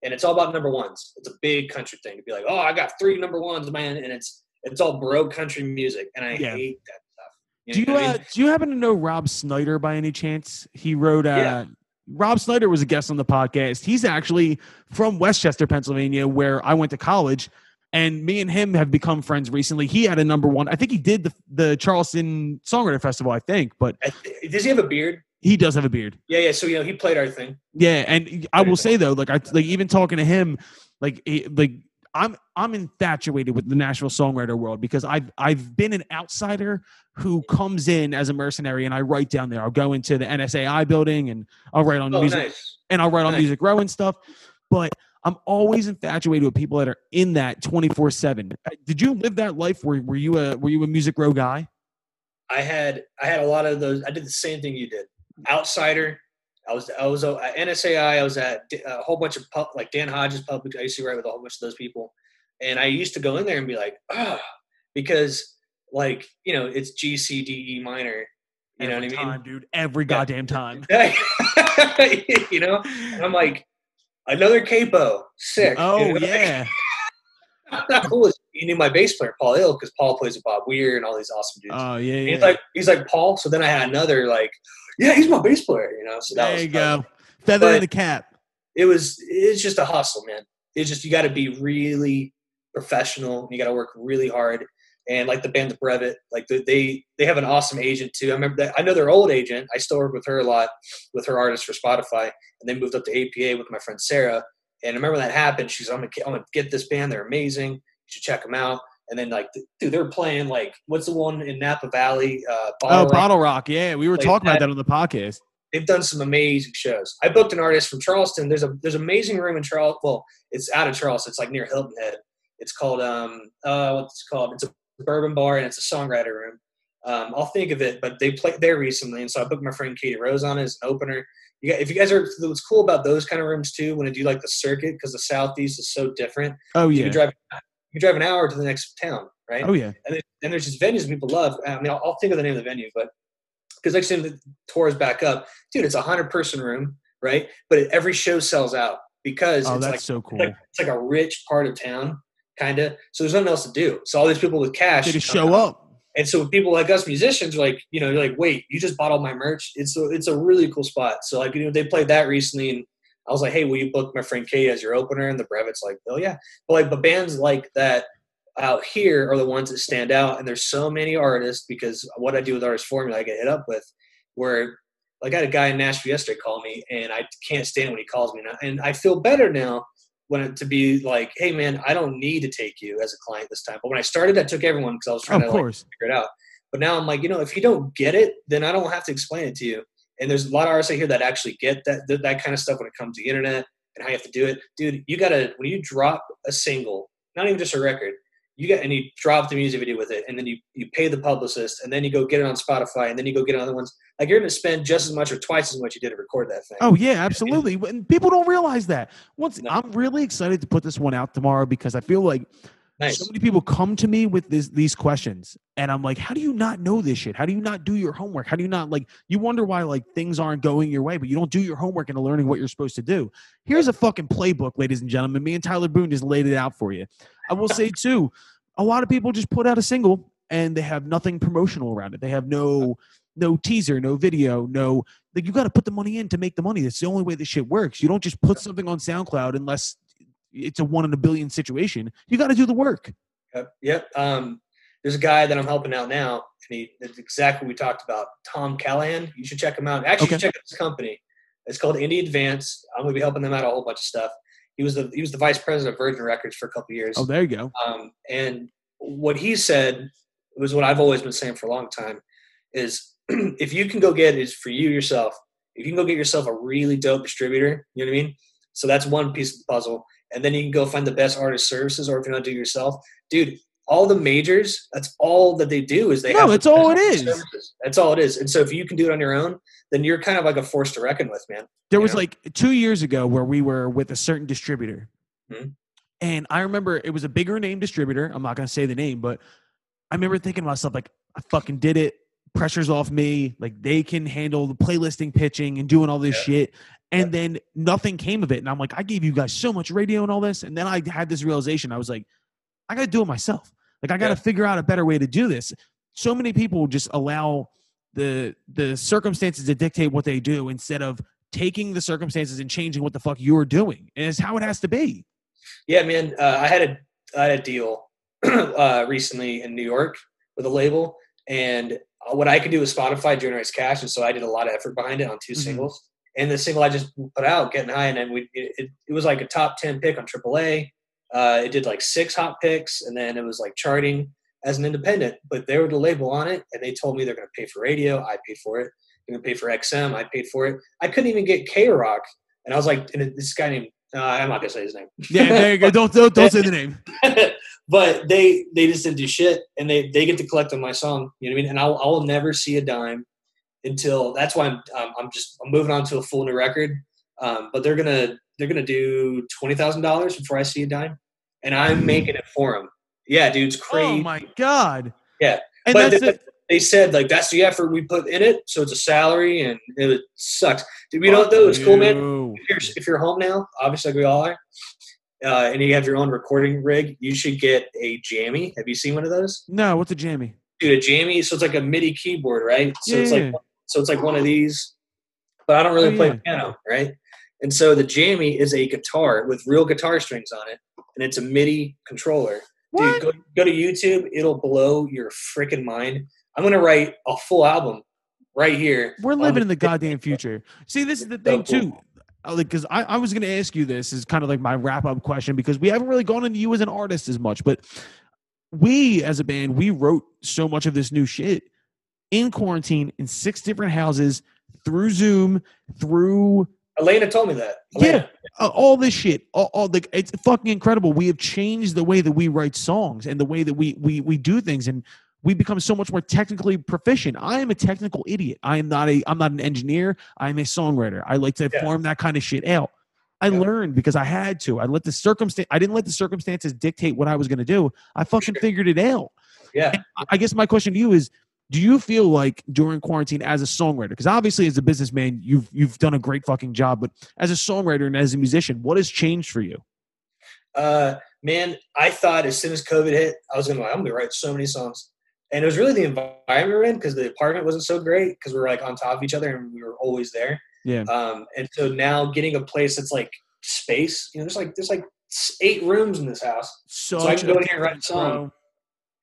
and it's all about number ones. It's a big country thing to be like, oh, I got three number ones, man, and it's it's all bro country music, and I Yeah. hate that stuff. Do you know what I uh, do you happen to know Rob Snyder by any chance? He wrote. Uh, Yeah. Rob Snyder was a guest on the podcast. He's actually from West Chester, Pennsylvania, where I went to college. And me and him have become friends recently. He had a number one. I think he did the the Charleston Songwriter Festival. I think, but Does he have a beard? He does have a beard. Yeah, yeah. So you know, he played our thing. Yeah, and I will say though, like I like even talking to him, like he- like I'm I'm infatuated with the Nashville songwriter world because I've I've been an outsider who comes in as a mercenary and I write down there. I'll go into the NSAI building and I'll write on Oh, music nice. and I'll write on Nice. Music Row and stuff. But I'm always infatuated with people that are in that 24 seven. Uh, did you live that life? Were were you a were you a Music Row guy? I had I had a lot of those. I did the same thing you did. Outsider. I was I was uh, at NSAI. I was at a whole bunch of pub, like Dan Hodges public. I used to write with a whole bunch of those people, and I used to go in there and be like, ah, because like you know it's G C D E minor. You know Every what I mean? time, dude. Every goddamn time. you know, and I'm like, another capo, sick. Oh You know? yeah. How cool is he knew my bass player Paul Ill because Paul plays with Bob Weir and all these awesome dudes. Oh yeah. Yeah. he's like he's like Paul. So then I had another like, yeah, he's my bass player. You know, so that there was you fun. go. Feather in the cap. It was it's just a hustle, man. It's just you got to be really professional. You got to work really hard. And like the band The Brevet, like they- they they have an awesome agent too. I remember that I know their old agent. I still work with her a lot with her artists for Spotify, and they moved up to APA with my friend Sarah. And I remember when that happened. She's, I'm gonna, I'm gonna get this band. They're amazing. You should check them out. And then like, dude, they're playing like, what's the one in Napa Valley? Uh, Oh, Bottle Rock. Bottle Rock. Yeah, we were Like talking about that. on the podcast. They've done some amazing shows. I booked an artist from Charleston. There's a there's amazing room in Charleston. Well, it's out of Charleston. It's like near Hilton Head. It's called um uh what's it called? It's a bourbon bar and it's a songwriter room. Um, I'll think of it, but they played there recently, and so I booked my friend Katie Rose on it as an opener. You got, if you guys are, what's cool about those kind of rooms too, when I do like the circuit, because the southeast is so different. Oh You yeah. can drive, you drive an hour to the next town, right? Oh yeah. and, and there's just venues people love. I mean, I'll, I'll think of the name of the venue, but because next time the tour is back up, dude, it's a hundred person room, right? But every show sells out because Oh, it's that's like so cool. like it's like a rich part of town, kind of. So there's nothing else to do. So all these people with cash it come show out. up? And so people like us musicians are like, you know, you're like, wait, you just bought all my merch. It's a, it's a really cool spot. So like, you know, they played that recently, and I was like, hey, will you book my friend Kate as your opener? And the Brevet's like, oh yeah. But like, but bands like that out here are the ones that stand out. And there's so many artists because what I do with Artist Formula, I get hit up with, where like, I got a guy in Nashville yesterday call me, and I can't stand when he calls me now. And I feel better now when it, to be like, hey man, I don't need to take you as a client this time. But when I started, I took everyone because I was trying Of to like, figure it out. But now I'm like, you know, if you don't get it, then I don't have to explain it to you. And there's a lot of artists out here that actually get that that, that kind of stuff when it comes to the internet and how you have to do it. Dude, you gotta when you drop a single, not even just a record, you get and you drop the music video with it, and then you you pay the publicist, and then you go get it on Spotify, and then you go get other ones. Like you're gonna spend just as much or twice as much you did to record that thing. Oh yeah, absolutely. And people don't realize that. Once No. I'm really excited to put this one out tomorrow because I feel like nice. so many people come to me with this, these questions, and I'm like, how do you not know this shit? How do you not do your homework? How do you not like? You wonder why like things aren't going your way, but you don't do your homework into learning what you're supposed to do. Here's a fucking playbook, ladies and gentlemen. Me and Tyler Boone just laid it out for you. I will say too, a lot of people just put out a single and they have nothing promotional around it. They have no no teaser, no video, no like you got to put the money in to make the money. That's the only way this shit works. You don't just put something on SoundCloud unless it's a one in a billion situation. You got to do the work. Yep. Yep. Um, there's a guy that I'm helping out now, and he it's exactly what we talked about. Tom Callahan. You should check him out. Actually, should check out his company. It's called Indie Advance. I'm gonna be helping them out a whole bunch of stuff. He was the he was the vice president of Virgin Records for a couple years. Oh, there you go. Um, and what he said was what I've always been saying for a long time is if you can go get is for you yourself, if you can go get yourself a really dope distributor, you know what I mean? So that's one piece of the puzzle. And then you can go find the best artist services, or if you're not doing it yourself, dude, all the majors, that's all that they do is they No, have the it's all it is. services. That's all it is. And so if you can do it on your own, then you're kind of like a force to reckon with, man. There you was know? like two years ago where we were with a certain distributor. Mhm. And I remember it was a bigger name distributor. I'm not going to say the name, but I remember thinking to myself, like, I fucking did it. Pressure's off me. Like, they can handle the playlisting, pitching, and doing all this Yeah. shit. And then nothing came of it. And I'm like, I gave you guys so much radio and all this. And then I had this realization. I was like, I got to do it myself. Like, I got to Yeah. figure out a better way to do this. So many people just allow the the circumstances to dictate what they do instead of taking the circumstances and changing what the fuck you're doing. And it's how it has to be. Yeah, man. Uh, I had a I had a deal uh, recently in New York with a label, and what I could do with Spotify generates cash, and so I did a lot of effort behind it on 2 Mhm. singles. And the single I just put out, "Getting High," and then we it, it, it was like a top ten pick on AAA. Uh, it did like six hot picks, and then it was like charting as an independent. But they were the label on it, and they told me they're going to pay for radio. I paid for it. They're going to pay for XM. I paid for it. I couldn't even get K Rock, and I was like, and this guy named uh, I'm not gonna say his name. Yeah, there you go. Don't don't, don't say the name. but they they just didn't do shit, and they they get to collect on my song. You know what I mean? And I'll I'll never see a dime until that's why I'm um, I'm just I'm moving on to a full new record. Um, but they're gonna they're gonna do twenty thousand dollars before I see a dime, and I'm making it for them. Yeah, dude, it's Oh crazy. my god. Yeah. And but that's the, it. they said like that's the effort we put in it, so it's a salary, and it sucks. Dude, you know what though? It's cool, man. If you're, if you're home now, obviously like we all are, uh, and you have your own recording rig, you should get a jammy. Have you seen one of those? No, what's a jammy? Dude, a jammy. So it's like a MIDI keyboard, right? So it's Yeah. like so it's like one of these, but I don't really Oh, play yeah. piano, right? And so the jammy is a guitar with real guitar strings on it, and it's a MIDI controller. What? Dude, go, go to YouTube. It'll blow your freaking mind. I'm gonna write a full album right here. We're living in the goddamn future. See, this is the thing too. Uh, Like, because I, I was going to ask you this is kind of like my wrap up question because we haven't really gone into you as an artist as much, but we as a band we wrote so much of this new shit in quarantine in six different houses through Zoom through Elena told me that. yeah Elena, uh, all this shit all, all like it's fucking incredible we have changed the way that we write songs and the way that we we we do things and we become so much more technically proficient i am a technical idiot i am not a i'm not an engineer i'm a songwriter i like to Yeah. form that kind of shit out i Yeah. learned because i had to i let the circumstance i didn't let the circumstances dictate what i was going to do i fucking Sure. figured it out Yeah. and I- I guess my question to you is do you feel like during quarantine as a songwriter because obviously as a businessman you've you've done a great fucking job but as a songwriter and as a musician what has changed for you Uh, man, I thought as soon as COVID hit, I was gonna like, I'm gonna write so many songs. And it was really the environment we're in because the apartment wasn't so great because we were like on top of each other and we were always there. Yeah. Um, and so now getting a place that's like space, you know, there's like there's like eight rooms in this house, Such I can go in here and write a song. bro.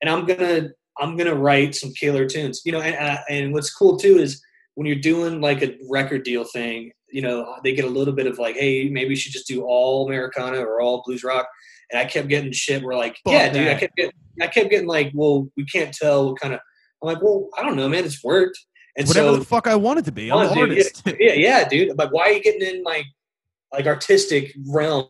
and I'm gonna I'm gonna write some killer tunes. You know, and uh, and what's cool too is when you're doing like a record deal thing, you know, they get a little bit of like, hey, maybe you should just do all Americana or all blues rock. And I kept getting shit where like, Fuck yeah, dude, I kept getting I kept getting like, well, we can't tell what kind of. I'm like, well, I don't know, man, it's worked. And whatever so the fuck i want it to be i'm an dude, artist yeah, yeah, dude. I'm like, why are you getting in my like artistic realm?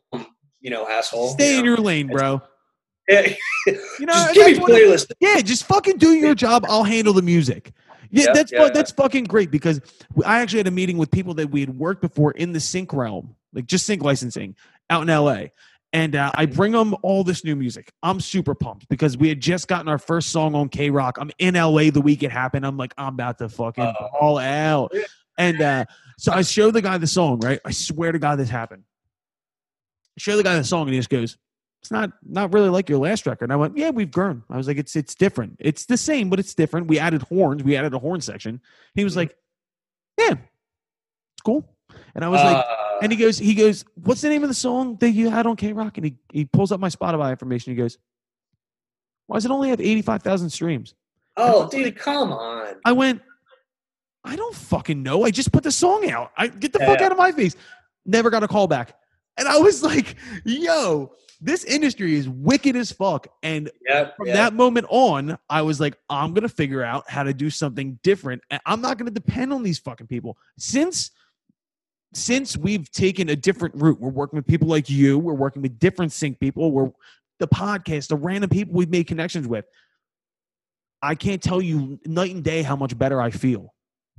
You know, asshole. stay you in know? your lane bro Yeah, you know just give me playlist. yeah just fucking do your job i'll handle the music yeah, Yeah, that's yeah, that's fucking great because I actually had a meeting with people that we had worked before in the sync realm, like just sync licensing out in LA. And uh, I bring them all this new music. I'm super pumped because we had just gotten our first song on K Rock. I'm in LA the week it happened. I'm like, I'm about to fucking Uh, all out. And uh, so I show the guy the song, right? I swear to God this happened. I show the guy the song and he just goes, It's not not really like your last record. And I went, Yeah, we've grown. I was like, It's it's different. It's the same, but it's different. We added horns, we added a horn section. He was like, Yeah, it's cool. And I was like, Uh, and he goes, he goes, what's the name of the song that you had on K Rock? And he, he pulls up my Spotify information. He goes, why does it only have 85,000 streams? oh, dude, come on. I went, I don't fucking know. I just put the song out. I get the Yeah, fuck out of my face. Never got a call back. And I was like, yo, this industry is wicked as fuck. And Yep. from yep. that moment on, I was like, I'm gonna figure out how to do something different. And I'm not gonna depend on these fucking people. Since since we've taken a different route, we're working with people like you, we're working with different sync people, we're the podcast, the random people we've made connections with. I can't tell you night and day how much better I feel.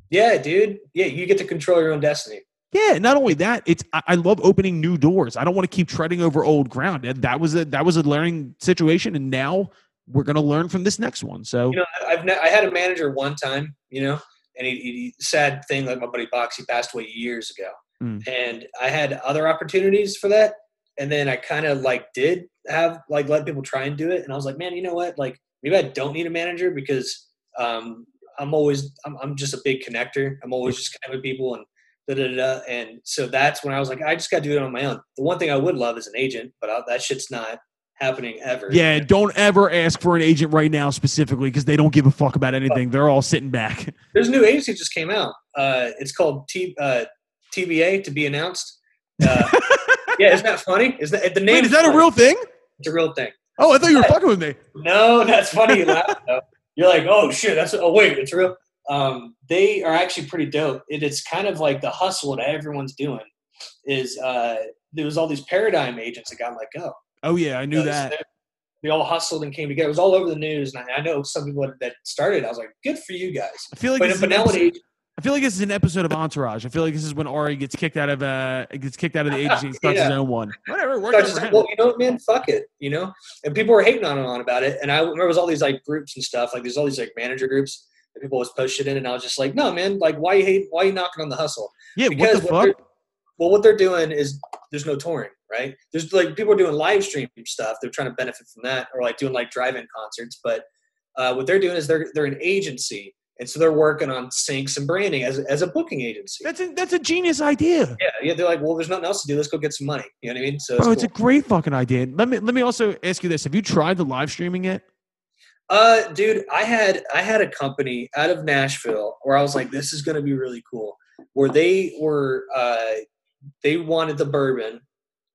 Yeah, dude. Yeah, you get to control your own destiny. Yeah, not only that, it's I, I love opening new doors. I don't want to keep treading over old ground. And that was a that was a learning situation, and now we're gonna learn from this next one. So You know, I've ne- I had a manager one time, you know, and he, he sad thing like my buddy Box, he passed away years ago, Mm. and I had other opportunities for that, and then I kind of like did have like let people try and do it, and I was like, man, you know what, like maybe I don't need a manager because um, I'm always I'm, I'm just a big connector. I'm always just connecting with people and da da da. And so that's when I was like, I just got to do it on my own. The one thing I would love is an agent, but I, that shit's not happening ever. Yeah, don't ever ask for an agent right now specifically because they don't give a fuck about anything. They're all sitting back. There's a new agency just came out. Uh, it's called T, uh, TBA to be announced. Uh, yeah, isn't that funny? Is that the name? Wait, is that a real thing? It's a real thing. Oh, I thought you were fucking with me. No, that's funny. You laugh, You're like, oh shit, that's oh wait, it's real. Um, they are actually pretty dope. It, it's kind of like the hustle that everyone's doing. Is uh, there was all these paradigm agents that got let go. Oh yeah, I knew that. They, they all hustled and came together. It was all over the news, and I, I know some people that started. I was like, good for you guys. I feel like But, this is but an episode, I feel like this is an episode of Entourage. I feel like this is when Ari gets kicked out of uh gets kicked out of the agency and starts his own one. Whatever, So just for him. well, you know what, man, fuck it, you know. And people were hating on and on about it. And I remember there was all these like groups and stuff. Like there's all these like manager groups, that people was post shit in, and I was just like, no, man, like why you hate, why you knocking on the hustle? Yeah, what Because the what fuck? Well, what they're doing is there's no touring, right? There's like people are doing live stream stuff. They're trying to benefit from that, or like doing like drive-in concerts. But uh, what they're doing is they're they're an agency, and so they're working on syncs and branding as as a booking agency. That's a, that's a genius idea. yeah, yeah. They're like, well, there's nothing else to do. Let's go get some money. You know what I mean? So it's Bro, it's a great fucking idea. Let me let me also ask you this: Have you tried the live streaming yet? Uh, dude, I had I had a company out of Nashville where I was like, this is gonna be really cool. Where they were, uh, they wanted the bourbon,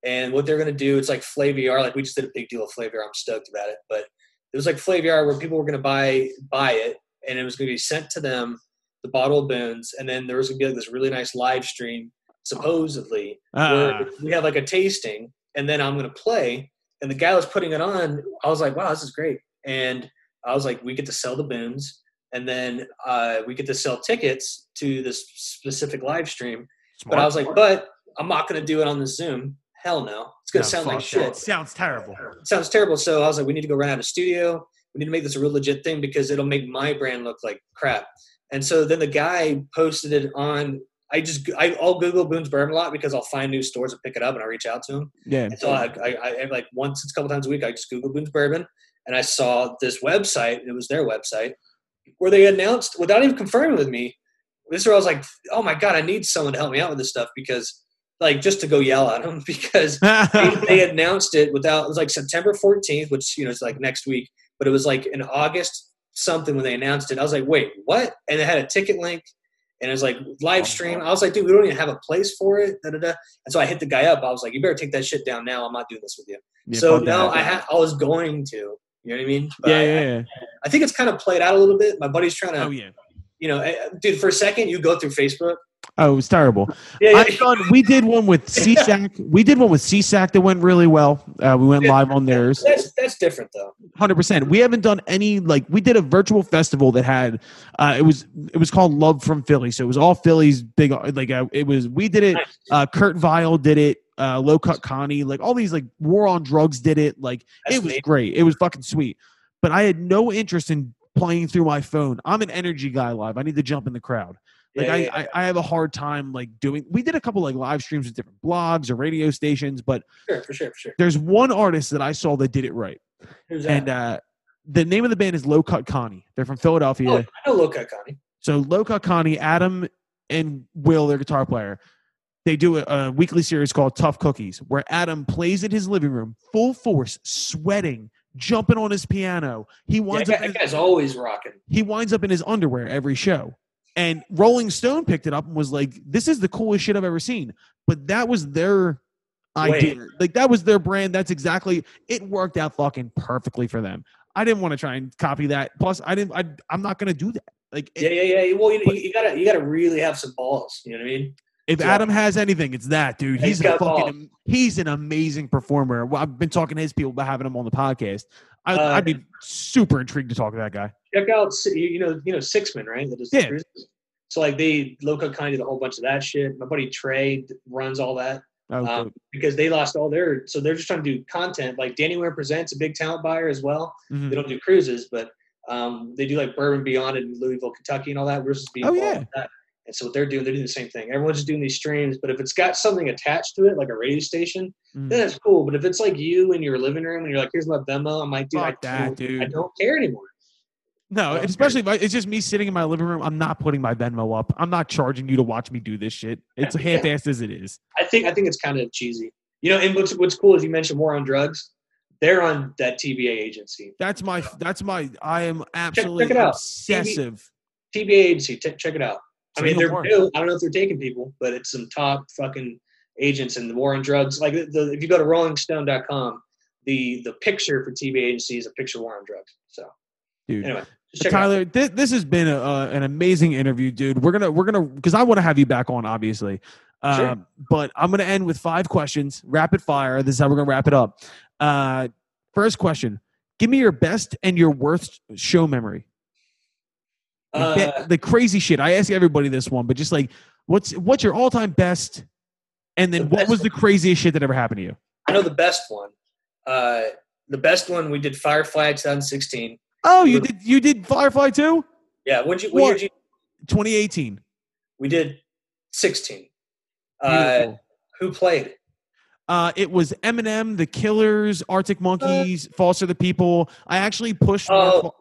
and what they're gonna do, it's like Flaviar. Like we just did a big deal of Flaviar. I'm stoked about it, but it was like Flaviar where people were gonna buy buy it, and it was gonna be sent to them, the bottle of Boone's, and then there was gonna be like this really nice live stream, supposedly, Ah. where we have like a tasting, and then I'm gonna play. And the guy was putting it on. I was like, wow, this is great. And I was like, we get to sell the Boone's, and then uh, we get to sell tickets to this specific live stream. But I was like, but I'm not going to do it on the Zoom. Hell no, it's going to sound like shit. Sounds terrible. It sounds terrible. So I was like, we need to go rent out a studio. We need to make this a real legit thing because it'll make my brand look like crap. And so then the guy posted it on. I just I, I'll Google Boone's Bourbon a lot because I'll find new stores and pick it up and I reach out to them. Yeah. And so I, I, I I- like once, it's a couple times a week, I just Google Boone's Bourbon, and I saw this website. and It was their website where they announced without even confirming with me. This is where I was like, oh my god, I need someone to help me out with this stuff because, like, just to go yell at them because they, they announced it without. It was like September 14th, which you know it's like next week, but it was like in August something when they announced it. I was like, wait, what? And it had a ticket link. And it was like live stream. I was like, dude, we don't even have a place for it. Da, da, da. And so I hit the guy up. I was like, you better take that shit down now. I'm not doing this with you Yeah, so now. I ha- I was going to. You know what I mean? But yeah, I- yeah, yeah. I think it's kind of played out a little bit. My buddy's trying to, Oh yeah. you know, eh, dude. For a second, you go through Facebook. Oh, it was terrible. Yeah, yeah. I've done. We did one with CSAC. we did one with CSAC that went really well. Uh, we went Yeah. live on theirs. That's that's different though. Hundred percent. We haven't done any like we did a virtual festival that had uh, it was it was called Love from Philly. So it was all Philly's big like uh, it was we did it. Nice. Uh, Kurt Vile did it. Uh, Low Cut Connie like all these like War on Drugs did it. Like That's it was neat. great. It was fucking sweet. But I had no interest in playing through my phone. I'm an energy guy live. I need to jump in the crowd. Like Yeah, I, yeah, I, I have a hard time like doing. We did a couple like live streams with different blogs or radio stations, but sure, for sure, for sure. there's one artist that I saw that did it right, Who's that? and uh, the name of the band is Low Cut Connie. They're from Philadelphia. oh, I know Low Cut Connie. So Low Cut Connie, Adam and Will, their guitar player, they do a, a weekly series called Tough Cookies, where Adam plays in his living room, full force, sweating, jumping on his piano. He Yeah, winds that, up. that his- guy's always rocking. he winds up in his underwear every show. And Rolling Stone picked it up and was like, "This is the coolest shit I've ever seen." But that was their idea. Like that was their brand. That's exactly it. Worked out fucking perfectly for them. I didn't want to try and copy that. Plus, I didn't. I, I'm not going to do that. Like, Yeah, yeah, yeah. Well, you, you gotta you gotta really have some balls. You know what I mean? if so- Adam has anything, it's that dude. He's He's a got fucking. balls. He's an amazing performer. Well, I've been talking to his people about having him on the podcast. I, Uh, I'd be super intrigued to talk to that guy. Check out you you know you know Sixthman right? That does the Yeah. cruises. So like they Low Cut Connie did a whole bunch of that shit. My buddy Trey runs all that. Oh, um, because they lost all their so they're just trying to do content like danny Wimmer presents a big talent buyer as well mhm. they don't do cruises but um, they do like bourbon beyond in louisville kentucky and all that we're just being Oh, yeah. and so what they're doing they're doing the same thing everyone's just doing these streams but if it's got something attached to it like a radio station Mhm. then that's cool but if it's like you in your living room and you're like here's my venmo i'm like dude, I, that, dude. I don't care anymore No, Oh, and especially if I, it's just me sitting in my living room. I'm not putting my Venmo up. I'm not charging you to watch me do this shit. It's Yeah. half-assed as it is. i think i think it's kind of cheesy you know and what's, what's cool is you mentioned war on drugs they're on that tba agency That's my. That's my. I am absolutely check it out. obsessive. TBA agency. T- check it out. I mean, they're new. I don't know if they're taking people, but it's some top fucking agents in the war on drugs. Like the, the if you go to RollingStone.com, the the picture for TBA agency is a picture of war on drugs. So dude. anyway, just check it out. Tyler, this, this has been a, uh, an amazing interview, dude. We're gonna we're gonna because I want to have you back on, obviously. Uh, Sure. But I'm gonna end with five questions, rapid fire. This is how we're gonna wrap it up. Uh, first question: Give me your best and your worst show memory. Uh, the crazy shit. I ask everybody this one, but just like, what's what's your all time best? And then The what was the craziest shit that ever happened to you? I know the best one. Uh, the best one we did Firefly 2016. Oh, you did you did Firefly too? Yeah. What'd you? What, What? year did you? 2018. We did 16. Uh, who played? Uh, it was Eminem, The Killers, Arctic Monkeys, Foster the People. I actually pushed. Oh. Fo-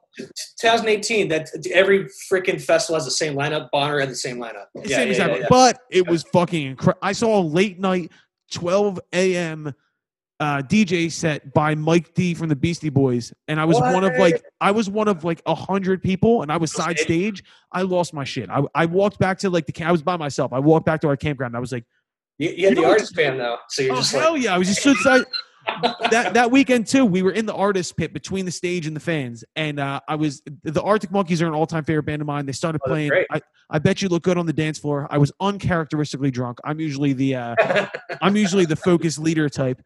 2018. That every freaking festival has the same lineup. Bonnaroo had the same lineup. Yeah, same yeah, yeah, yeah. But it was fucking incredible. I saw a late night, 12 a.m. Uh, DJ set by Mike D from the Beastie Boys, and I was one of like I was one of like a hundred people, and I was side stage. I lost my shit. I, I walked back to like the ca- I was by myself. I walked back to our campground. I was like, You, you had You the artist band though, so you're oh just hell like, yeah! I was just so excited. that that weekend too, we were in the artist pit between the stage and the fans, and uh, I was the Arctic Monkeys are an all time favorite band of mine. They started Oh, playing. I, I bet you look good on the dance floor. I was uncharacteristically drunk. I'm usually the uh, I'm usually the focus leader type,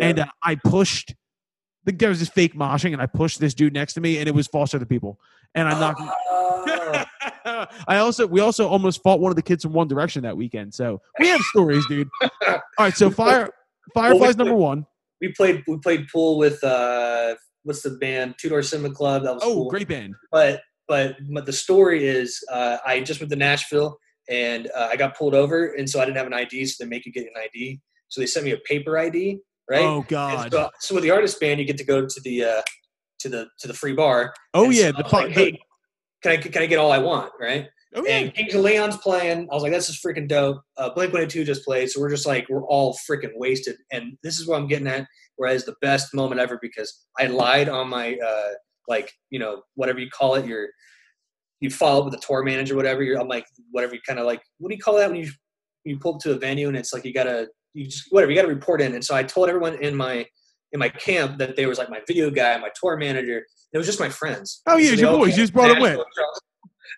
and uh, I pushed. I think there was this fake moshing, and I pushed this dude next to me, and it was Foster the People, and I knocked. Oh. I also we also almost fought one of the kids from One Direction that weekend. So we have stories, dude. All right, so fire Firefly's number one. we played we played pool with uh what's the band Two Door Cinema Club. That was Oh, cool. great band. But but but the story is uh, I just went to Nashville and uh, I got pulled over and so I didn't have an ID, so they make you get an ID. So they sent me a paper ID, right? Oh God. So, so with the artist band, you get to go to the uh, to the to the free bar. Oh And so yeah, the, fu- like, hey, can I can I get all I want, right? oh yeah. And Kings of Leon's playing. I was like, this is freaking dope. Uh, Blink 182 just played. So we're just like, we're all freaking wasted. And this is what I'm getting at. Whereas the best moment ever because I lied on my, uh, like, you know, whatever you call it, your, you follow up with the tour manager, whatever. You're, I'm like, whatever you kind of like, what do you call that when you, you pull up to a venue and it's like, you gotta, you just, whatever, you gotta report in. And so I told everyone in my, in my camp that they was like my video guy, my tour manager. It was just my friends. Oh, yeah, So your boys. You just brought to with.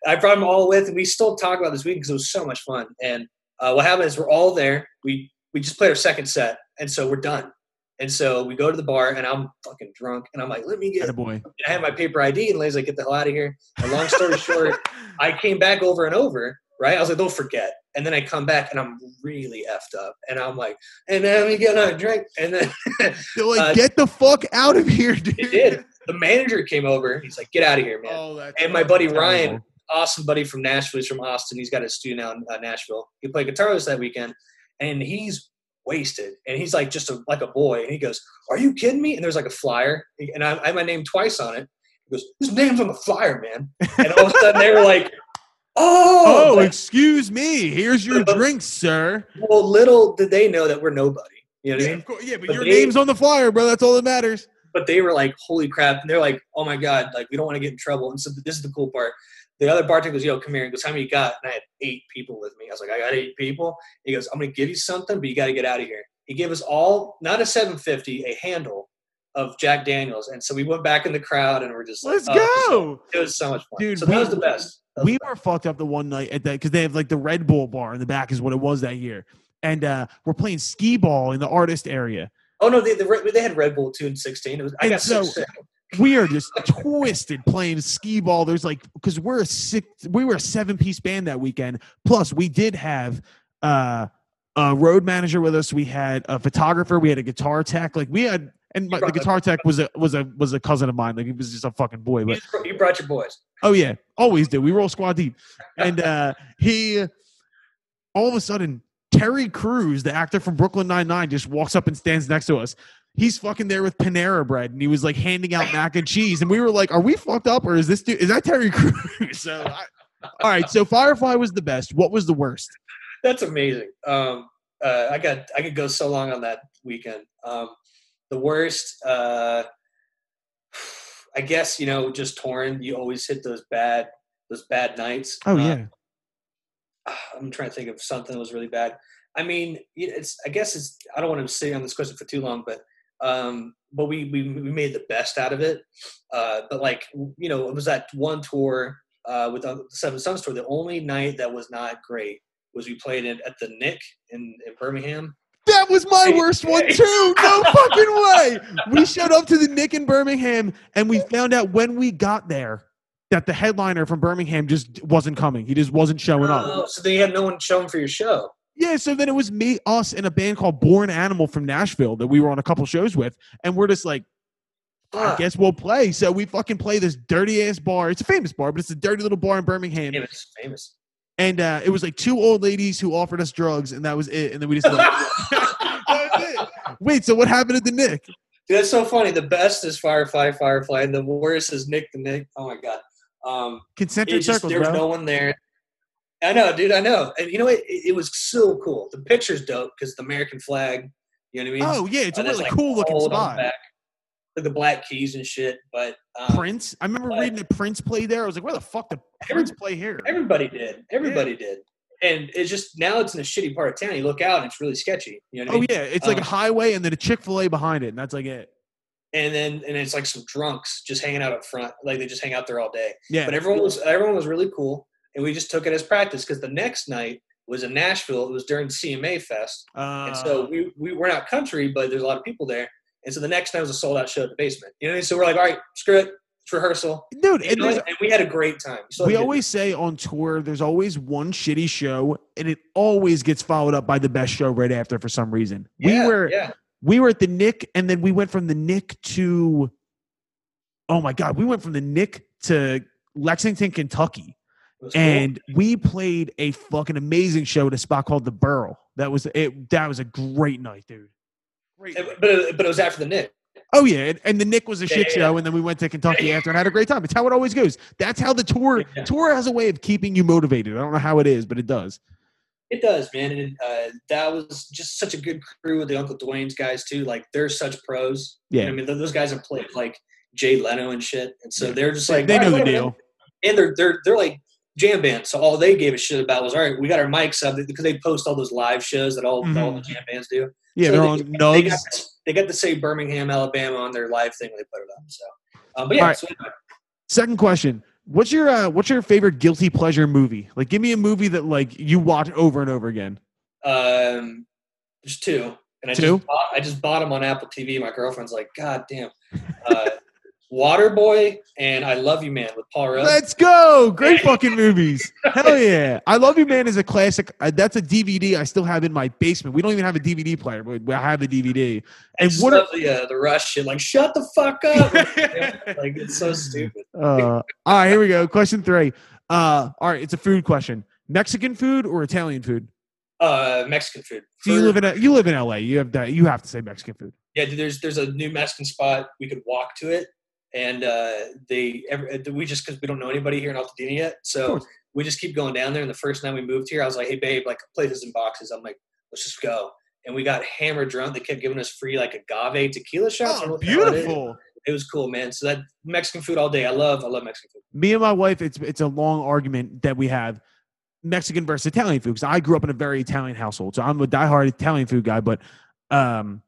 I brought them all with, and we still talk about this week because it was so much fun. And uh, what happened is we're all there. We we just played our second set, and so we're done. And so we go to the bar, and I'm fucking drunk, and I'm like, "Let me get." a boy. I had my paper ID, and Lay's like, "Get the hell out of here." And long story short, I came back over and over. Right? I was like, "Don't forget." And then I come back, and I'm really effed up, and I'm like, "And then me get another drink." And then They're like, Uh, get the fuck out of here, dude. it did. The manager came over. He's like, "Get out of here, man." Oh, that's And my buddy terrible. Ryan, awesome buddy from Nashville. He's from Austin. He's got a studio now in uh, Nashville. He played guitar with us that weekend, and he's wasted. And he's like just a, like a boy. And he goes, "Are you kidding me?" And there's like a flyer, and I, I have my name twice on it. He goes, "His name's on the flyer, man." And all of a sudden they were like, "Oh!" Oh, Like, excuse me. Here's your But- drink, sir. well, little did they know that we're nobody. You know what I Yeah, mean? of course, yeah, but, But your they- name's on the flyer, bro. That's all that matters. but they were like, "Holy crap!" And they're like, "Oh my god!" Like we don't want to get in trouble. And so this is the cool part. The other bartender goes, "Yo, come here." He goes, "How many you got?" And I had eight people with me. I was like, "I got eight people." He goes, "I'm gonna give you something, but you got to get out of here." He gave us all not a 750, a handle of Jack Daniels, and so we went back in the crowd and we're just like, Let's "Oh, go. It was so much fun, Dude, So that we- was the best. We were fucked up the one night at that because they have like the Red Bull bar in the back is what it was that year, and uh we're playing skee ball in the artist area. Oh no, they, the, they had Red Bull two and sixteen. It was I And got so, so- sick. We are just twisted playing skee ball. There's like because we're a six, we were a seven piece band that weekend. Plus, we did have uh a road manager with us. We had a photographer. We had a guitar tech. Like we had, and my, the guitar tech was a was a was a cousin of mine. Like he was just a fucking boy. You, But brought- you brought your boys. Oh yeah, always do. We roll squad deep, and uh, he all of a sudden Terry Crews, the actor from Brooklyn Nine Nine, just walks up and stands next to us. He's fucking there with Panera bread, and he was like handing out mac and cheese, and we were like, "Are we fucked up, or is this dude? Is that Terry Crews?" So, I, all right. So Firefly was the best. What was the worst? That's amazing. Um, uh, I got I could go so long on that weekend. Um, the worst, uh, I guess you know, just torn. You always hit those bad those bad nights. Oh Uh, yeah, I'm trying to think of something that was really bad. I mean, it's I guess it's I don't want to sit on this question for too long, but um, but we we we made the best out of it. Uh, but like you know, it was that one tour uh, with the Seven Sons tour. The only night that was not great was we played it at the Nick in, in Birmingham. That was my worst one too. No fucking way. We showed up to the Nick in Birmingham, and we found out when we got there that the headliner from Birmingham just wasn't coming. He just wasn't showing up. Oh, so they had no one showing for your show. Yeah, so then it was me, us, and a band called Born Animal from Nashville that we were on a couple shows with, and we're just like, I guess we'll play. So we fucking play this dirty ass bar. It's a famous bar, but it's a dirty little bar in Birmingham. Famous, famous. And uh, it was like two old ladies who offered us drugs, and that was it. And then we just left. that was it. Wait, so what happened at the Nick? Dude, that's so funny. The best is Firefly, Firefly, and the worst is Nick the Nick. Oh my god. Um, Concentric just, circles, there was bro. no one there. I know, dude. I know. And you know what? It, it was so cool. The picture's dope because the American flag. You know what I mean? oh yeah, it's a Uh, there's, really like, cool looking gold on the spot. back, Like the black keys and shit. But um, Prince. I remember but- reading that Prince played there. I was like, where the fuck did Prince play here? everybody did. Everybody did. And it's just now it's in a shitty part of town. You look out and it's really sketchy. You know what I Oh mean? yeah, it's like a Um, highway and then a Chick Fil A behind it, and that's like it. And then and it's like some drunks just hanging out up front. Like they just hang out there all day. Yeah, But everyone was everyone was really cool, and we just took it as practice because the next night was in Nashville. It was during CMA Fest, uh, and so we we were not country, but there's a lot of people there. And so the next night was a sold out show at the basement. You know, what I mean? so we're like, all right, screw it, it's rehearsal. dude, and and we had a great time. So we always say on tour there's always one shitty show and it always gets followed up by the best show right after for some reason yeah, we were yeah. we were at the nick and then we went from the nick to oh my god we went from the nick to lexington kentucky was cool. and we played a fucking amazing show at a spot called the burl that was it that was a great night dude great but it, but it was after the Nick. Oh yeah, and, and the Nick was a Yeah, shit yeah, show, and then we went to Kentucky after and had a great time. It's how it always goes. That's how the tour Yeah. tour has a way of keeping you motivated. I don't know how it is, but it does. It does, man, and uh, that was just such a good crew with the Uncle Dwayne's guys too. Like they're such pros. You know Yeah, I mean, those guys have played like Jay Leno and shit, and so they're just like they know right, the whatever." deal. and they're they're they're like jam bands. So all they gave a shit about was all right. We got our mics up because they post all those live shows that all all the jam bands do. Yeah, So they're they, on They nugs. got, to, they got to say Birmingham, Alabama on their live thing when they put it up. So, um, but yeah, right. so anyway, Second question: What's your uh, what's your favorite guilty pleasure movie? Like, give me a movie that like you watch over and over again. um, there's two, and I Two? just bought, I just bought them on Apple TV. My girlfriend's like, God damn, uh, Waterboy and I Love You Man with Paul Rudd. Let's go! Great fucking movies. Hell yeah! I Love You Man is a classic. Uh, that's a DVD I still have in my basement. We don't even have a DVD player, but I have the DVD. And what? love the uh, the rush shit. Like, shut the fuck up. like it's so stupid. Uh, all right, here we go. Question three. Uh, all right, it's a food question. Mexican food or Italian food? Uh, Mexican food. So you live in you live in LA. You have that. You have to say Mexican food. Yeah, dude, there's there's a new Mexican spot. We could walk to it, and uh, they every, we just because we don't know anybody here in Altadena yet, so we just keep going down there. And the first night we moved here, I was like, "Hey, babe, like plate this in boxes." I'm like, "Let's just go." And we got hammered drunk. They kept giving us free like agave tequila shots. I don't know Oh, what the hell it is. beautiful. It was cool, man. So that Mexican food all day. I love I love Mexican food. Me and my wife, it's it's a long argument that we have. Mexican versus Italian food because I grew up in a very Italian household, so I'm a diehard Italian food guy. But um,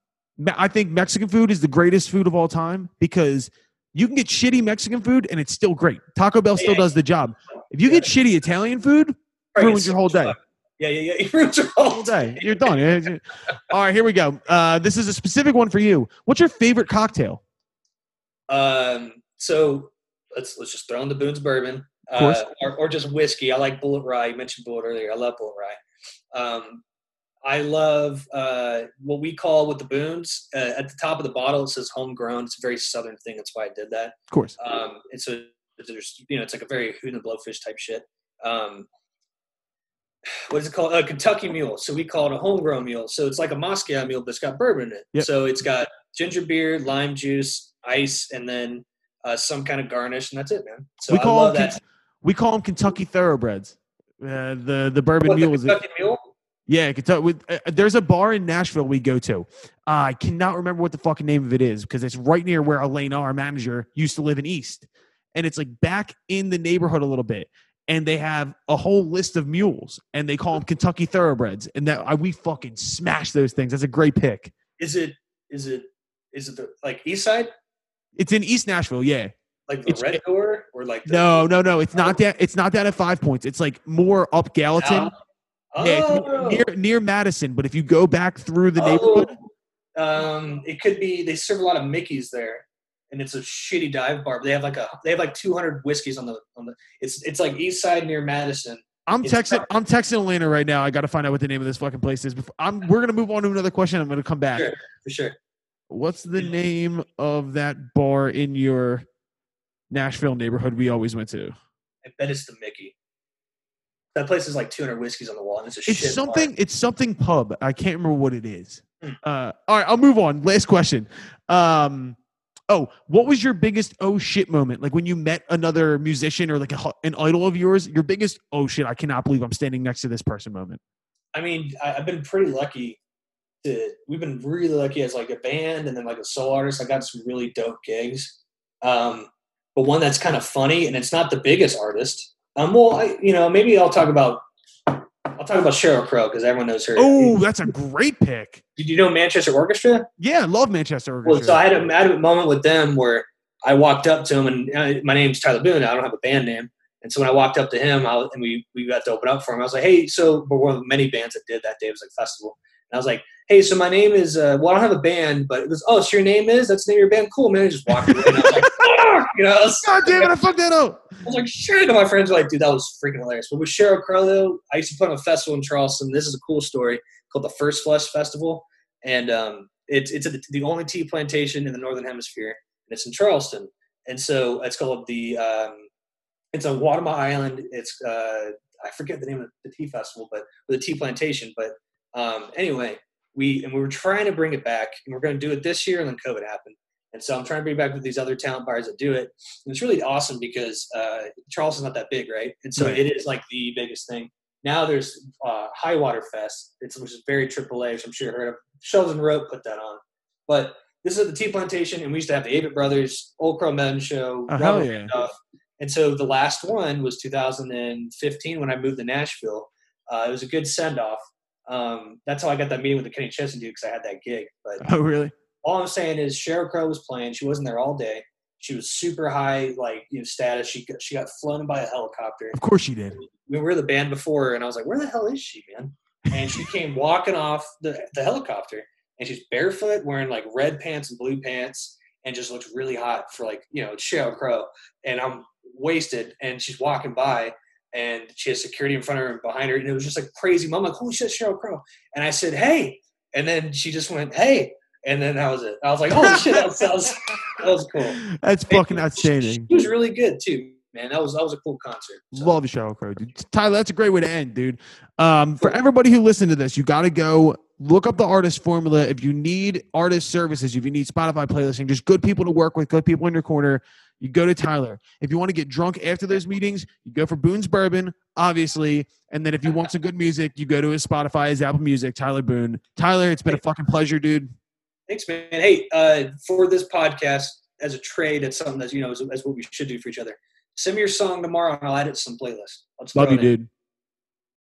I think Mexican food is the greatest food of all time because you can get shitty Mexican food and it's still great. Taco Bell still Yeah. does the job. If you get shitty Italian food, Right, ruins your whole day. Yeah, yeah, yeah. It ruins your whole day, you're done. Yeah, yeah. all right, here we go. Uh, this is a specific one for you. What's your favorite cocktail? Um, so let's let's just throw in the Boone's bourbon, uh, or, or just whiskey. I like Bulleit Rye. You mentioned Bulleit earlier. I love Bulleit Rye. Um, I love uh, what we call with the Boone's uh, at the top of the bottle. It says homegrown. It's a very southern thing. That's why I did that. Of course. Um, and so there's you know it's like a very Hootie and Blowfish type shit. Um, what is it called? A Kentucky mule. So we call it a homegrown mule. So it's like a Moscow mule, but it's got bourbon in it. Yep. So it's got ginger beer, lime juice, ice, and then uh, some kind of garnish, and that's it, man. So we I call love them that. We call them Kentucky thoroughbreds. Uh, the the bourbon What, the mule is Kentucky mule? Yeah, Kentucky. With, uh, there's a bar in Nashville we go to. Uh, I cannot remember what the fucking name of it is because it's right near where Elena, our manager, used to live in East, and it's like back in the neighborhood a little bit. And they have a whole list of mules, and they call them Kentucky thoroughbreds. And that I, we fucking smash those things. That's a great pick. Is it? Is it? Is it the like East Side, It's in East Nashville. Yeah. like the It's- Red Door, or like the, No, no, no. It's not that. It's not that at Five Points. It's like more up Gallatin. Oh, Yeah, oh. near near Madison. But if you go back through the neighborhood, Oh, um, it could be they serve a lot of Mickey's there, and it's a shitty dive bar. But they have like a they have like 200 whiskeys on the on the. It's it's like East Side near Madison. I'm It's texting. I'm texting Elena right now. I got to find out what the name of this fucking place is. Before, I'm. We're gonna move on to another question. I'm gonna come back. Sure, for sure. What's the name of that bar in your Nashville neighborhood we always went to? I bet it's the Mickey. That place is like 200 whiskeys on the wall, and it's a It's shit bar. something. It's something pub. I can't remember what it is. Hmm. Uh, all right, I'll move on. Last question. Um, oh, what was your biggest oh shit moment? Like when you met another musician or like a, an idol of yours. Your biggest oh shit! I cannot believe I'm standing next to this person moment. I mean, I, I've been pretty lucky. To we've been really lucky as like a band and then like a solo artist. I got some really dope gigs. Um, but one that's kind of funny, and it's not the biggest artist. Um, well, I, you know, maybe I'll talk about I'll talk about Sheryl Crow because everyone knows her. Oh, that's a great pick. did you know Manchester Orchestra? Yeah, I love Manchester. Well, Orchestra. so I had, a, I had a moment with them where I walked up to him, and uh, my name's Tyler Boone. I don't have a band name, and so when I walked up to him, I, was- and we we got to open up for him. I was like, "Hey, so but one of the many bands that did that day it was like festival." And I was like, "Hey, so my name is uh, well, I don't have a band, but it was oh, so your name is that's the name of your band, cool, man." I just walked away, and I was like, you know, I was, God damn it! I fucked that up. I was like, "Shit!" And my friends were like, "Dude, that was freaking hilarious." But with Sheryl though, I used to put on a festival in Charleston. This is a cool story called the First Flush Festival, and um, it's it's a, the only tea plantation in the northern hemisphere, and it's in Charleston. And so it's called the um, it's on Wadmalaw Island. It's uh, I forget the name of the tea festival, but the tea plantation. But um, anyway, we and we were trying to bring it back, and we're going to do it this year, and then COVID happened. And so I'm trying to bring back with these other talent bars that do it. And it's really awesome because uh, Charleston's not that big, right? And so Right. it is like the biggest thing. Now there's uh, High Water Fest, it's, which is very AAA, which I'm sure you heard of. Shovels and Rope put that on. But this is at the Tea Plantation, and we used to have the Avett Brothers, Old Crow Medicine Show, Robert yeah. Randolph. And so the last one was 2015 when I moved to Nashville. Uh, it was a good send off. Um, that's how I got that meeting with the Kenny Chesney dude because I had that gig. But Oh, really? All I'm saying is Sheryl Crow was playing. She wasn't there all day. She was super high, like you know, status. She got, she got flown by a helicopter. Of course she did. We were the band before, her, and I was like, "Where the hell is she, man?" And she came walking off the, the helicopter, and she's barefoot, wearing like red pants and blue pants, and just looks really hot for like you know Sheryl Crow. And I'm wasted, and she's walking by, and she has security in front of her and behind her, and it was just like crazy. Mom, like, holy shit, Sheryl Crow! And I said, "Hey," and then she just went, "Hey." And then that was it. I was like, "Oh shit, that was, that was, that was cool." That's fucking outstanding. She was really good too, man. That was that was a cool concert. So, Love Sheryl Crow, dude. Tyler, that's a great way to end, dude. Um, for everybody who listened to this, you got to go look up the artist formula. If you need artist services, if you need Spotify playlisting, just good people to work with, good people in your corner, you go to Tyler. If you want to get drunk after those meetings, you go for Boone's Bourbon, obviously. And then if you want some good music, you go to his Spotify, his Apple Music, Tyler Boone. Tyler, it's been a fucking pleasure, dude. Thanks, man. Hey, uh, for this podcast, as a trade, it's something that you know is, is what we should do for each other. Send me your song tomorrow, and I'll add it to some playlist. Let's Love you, dude.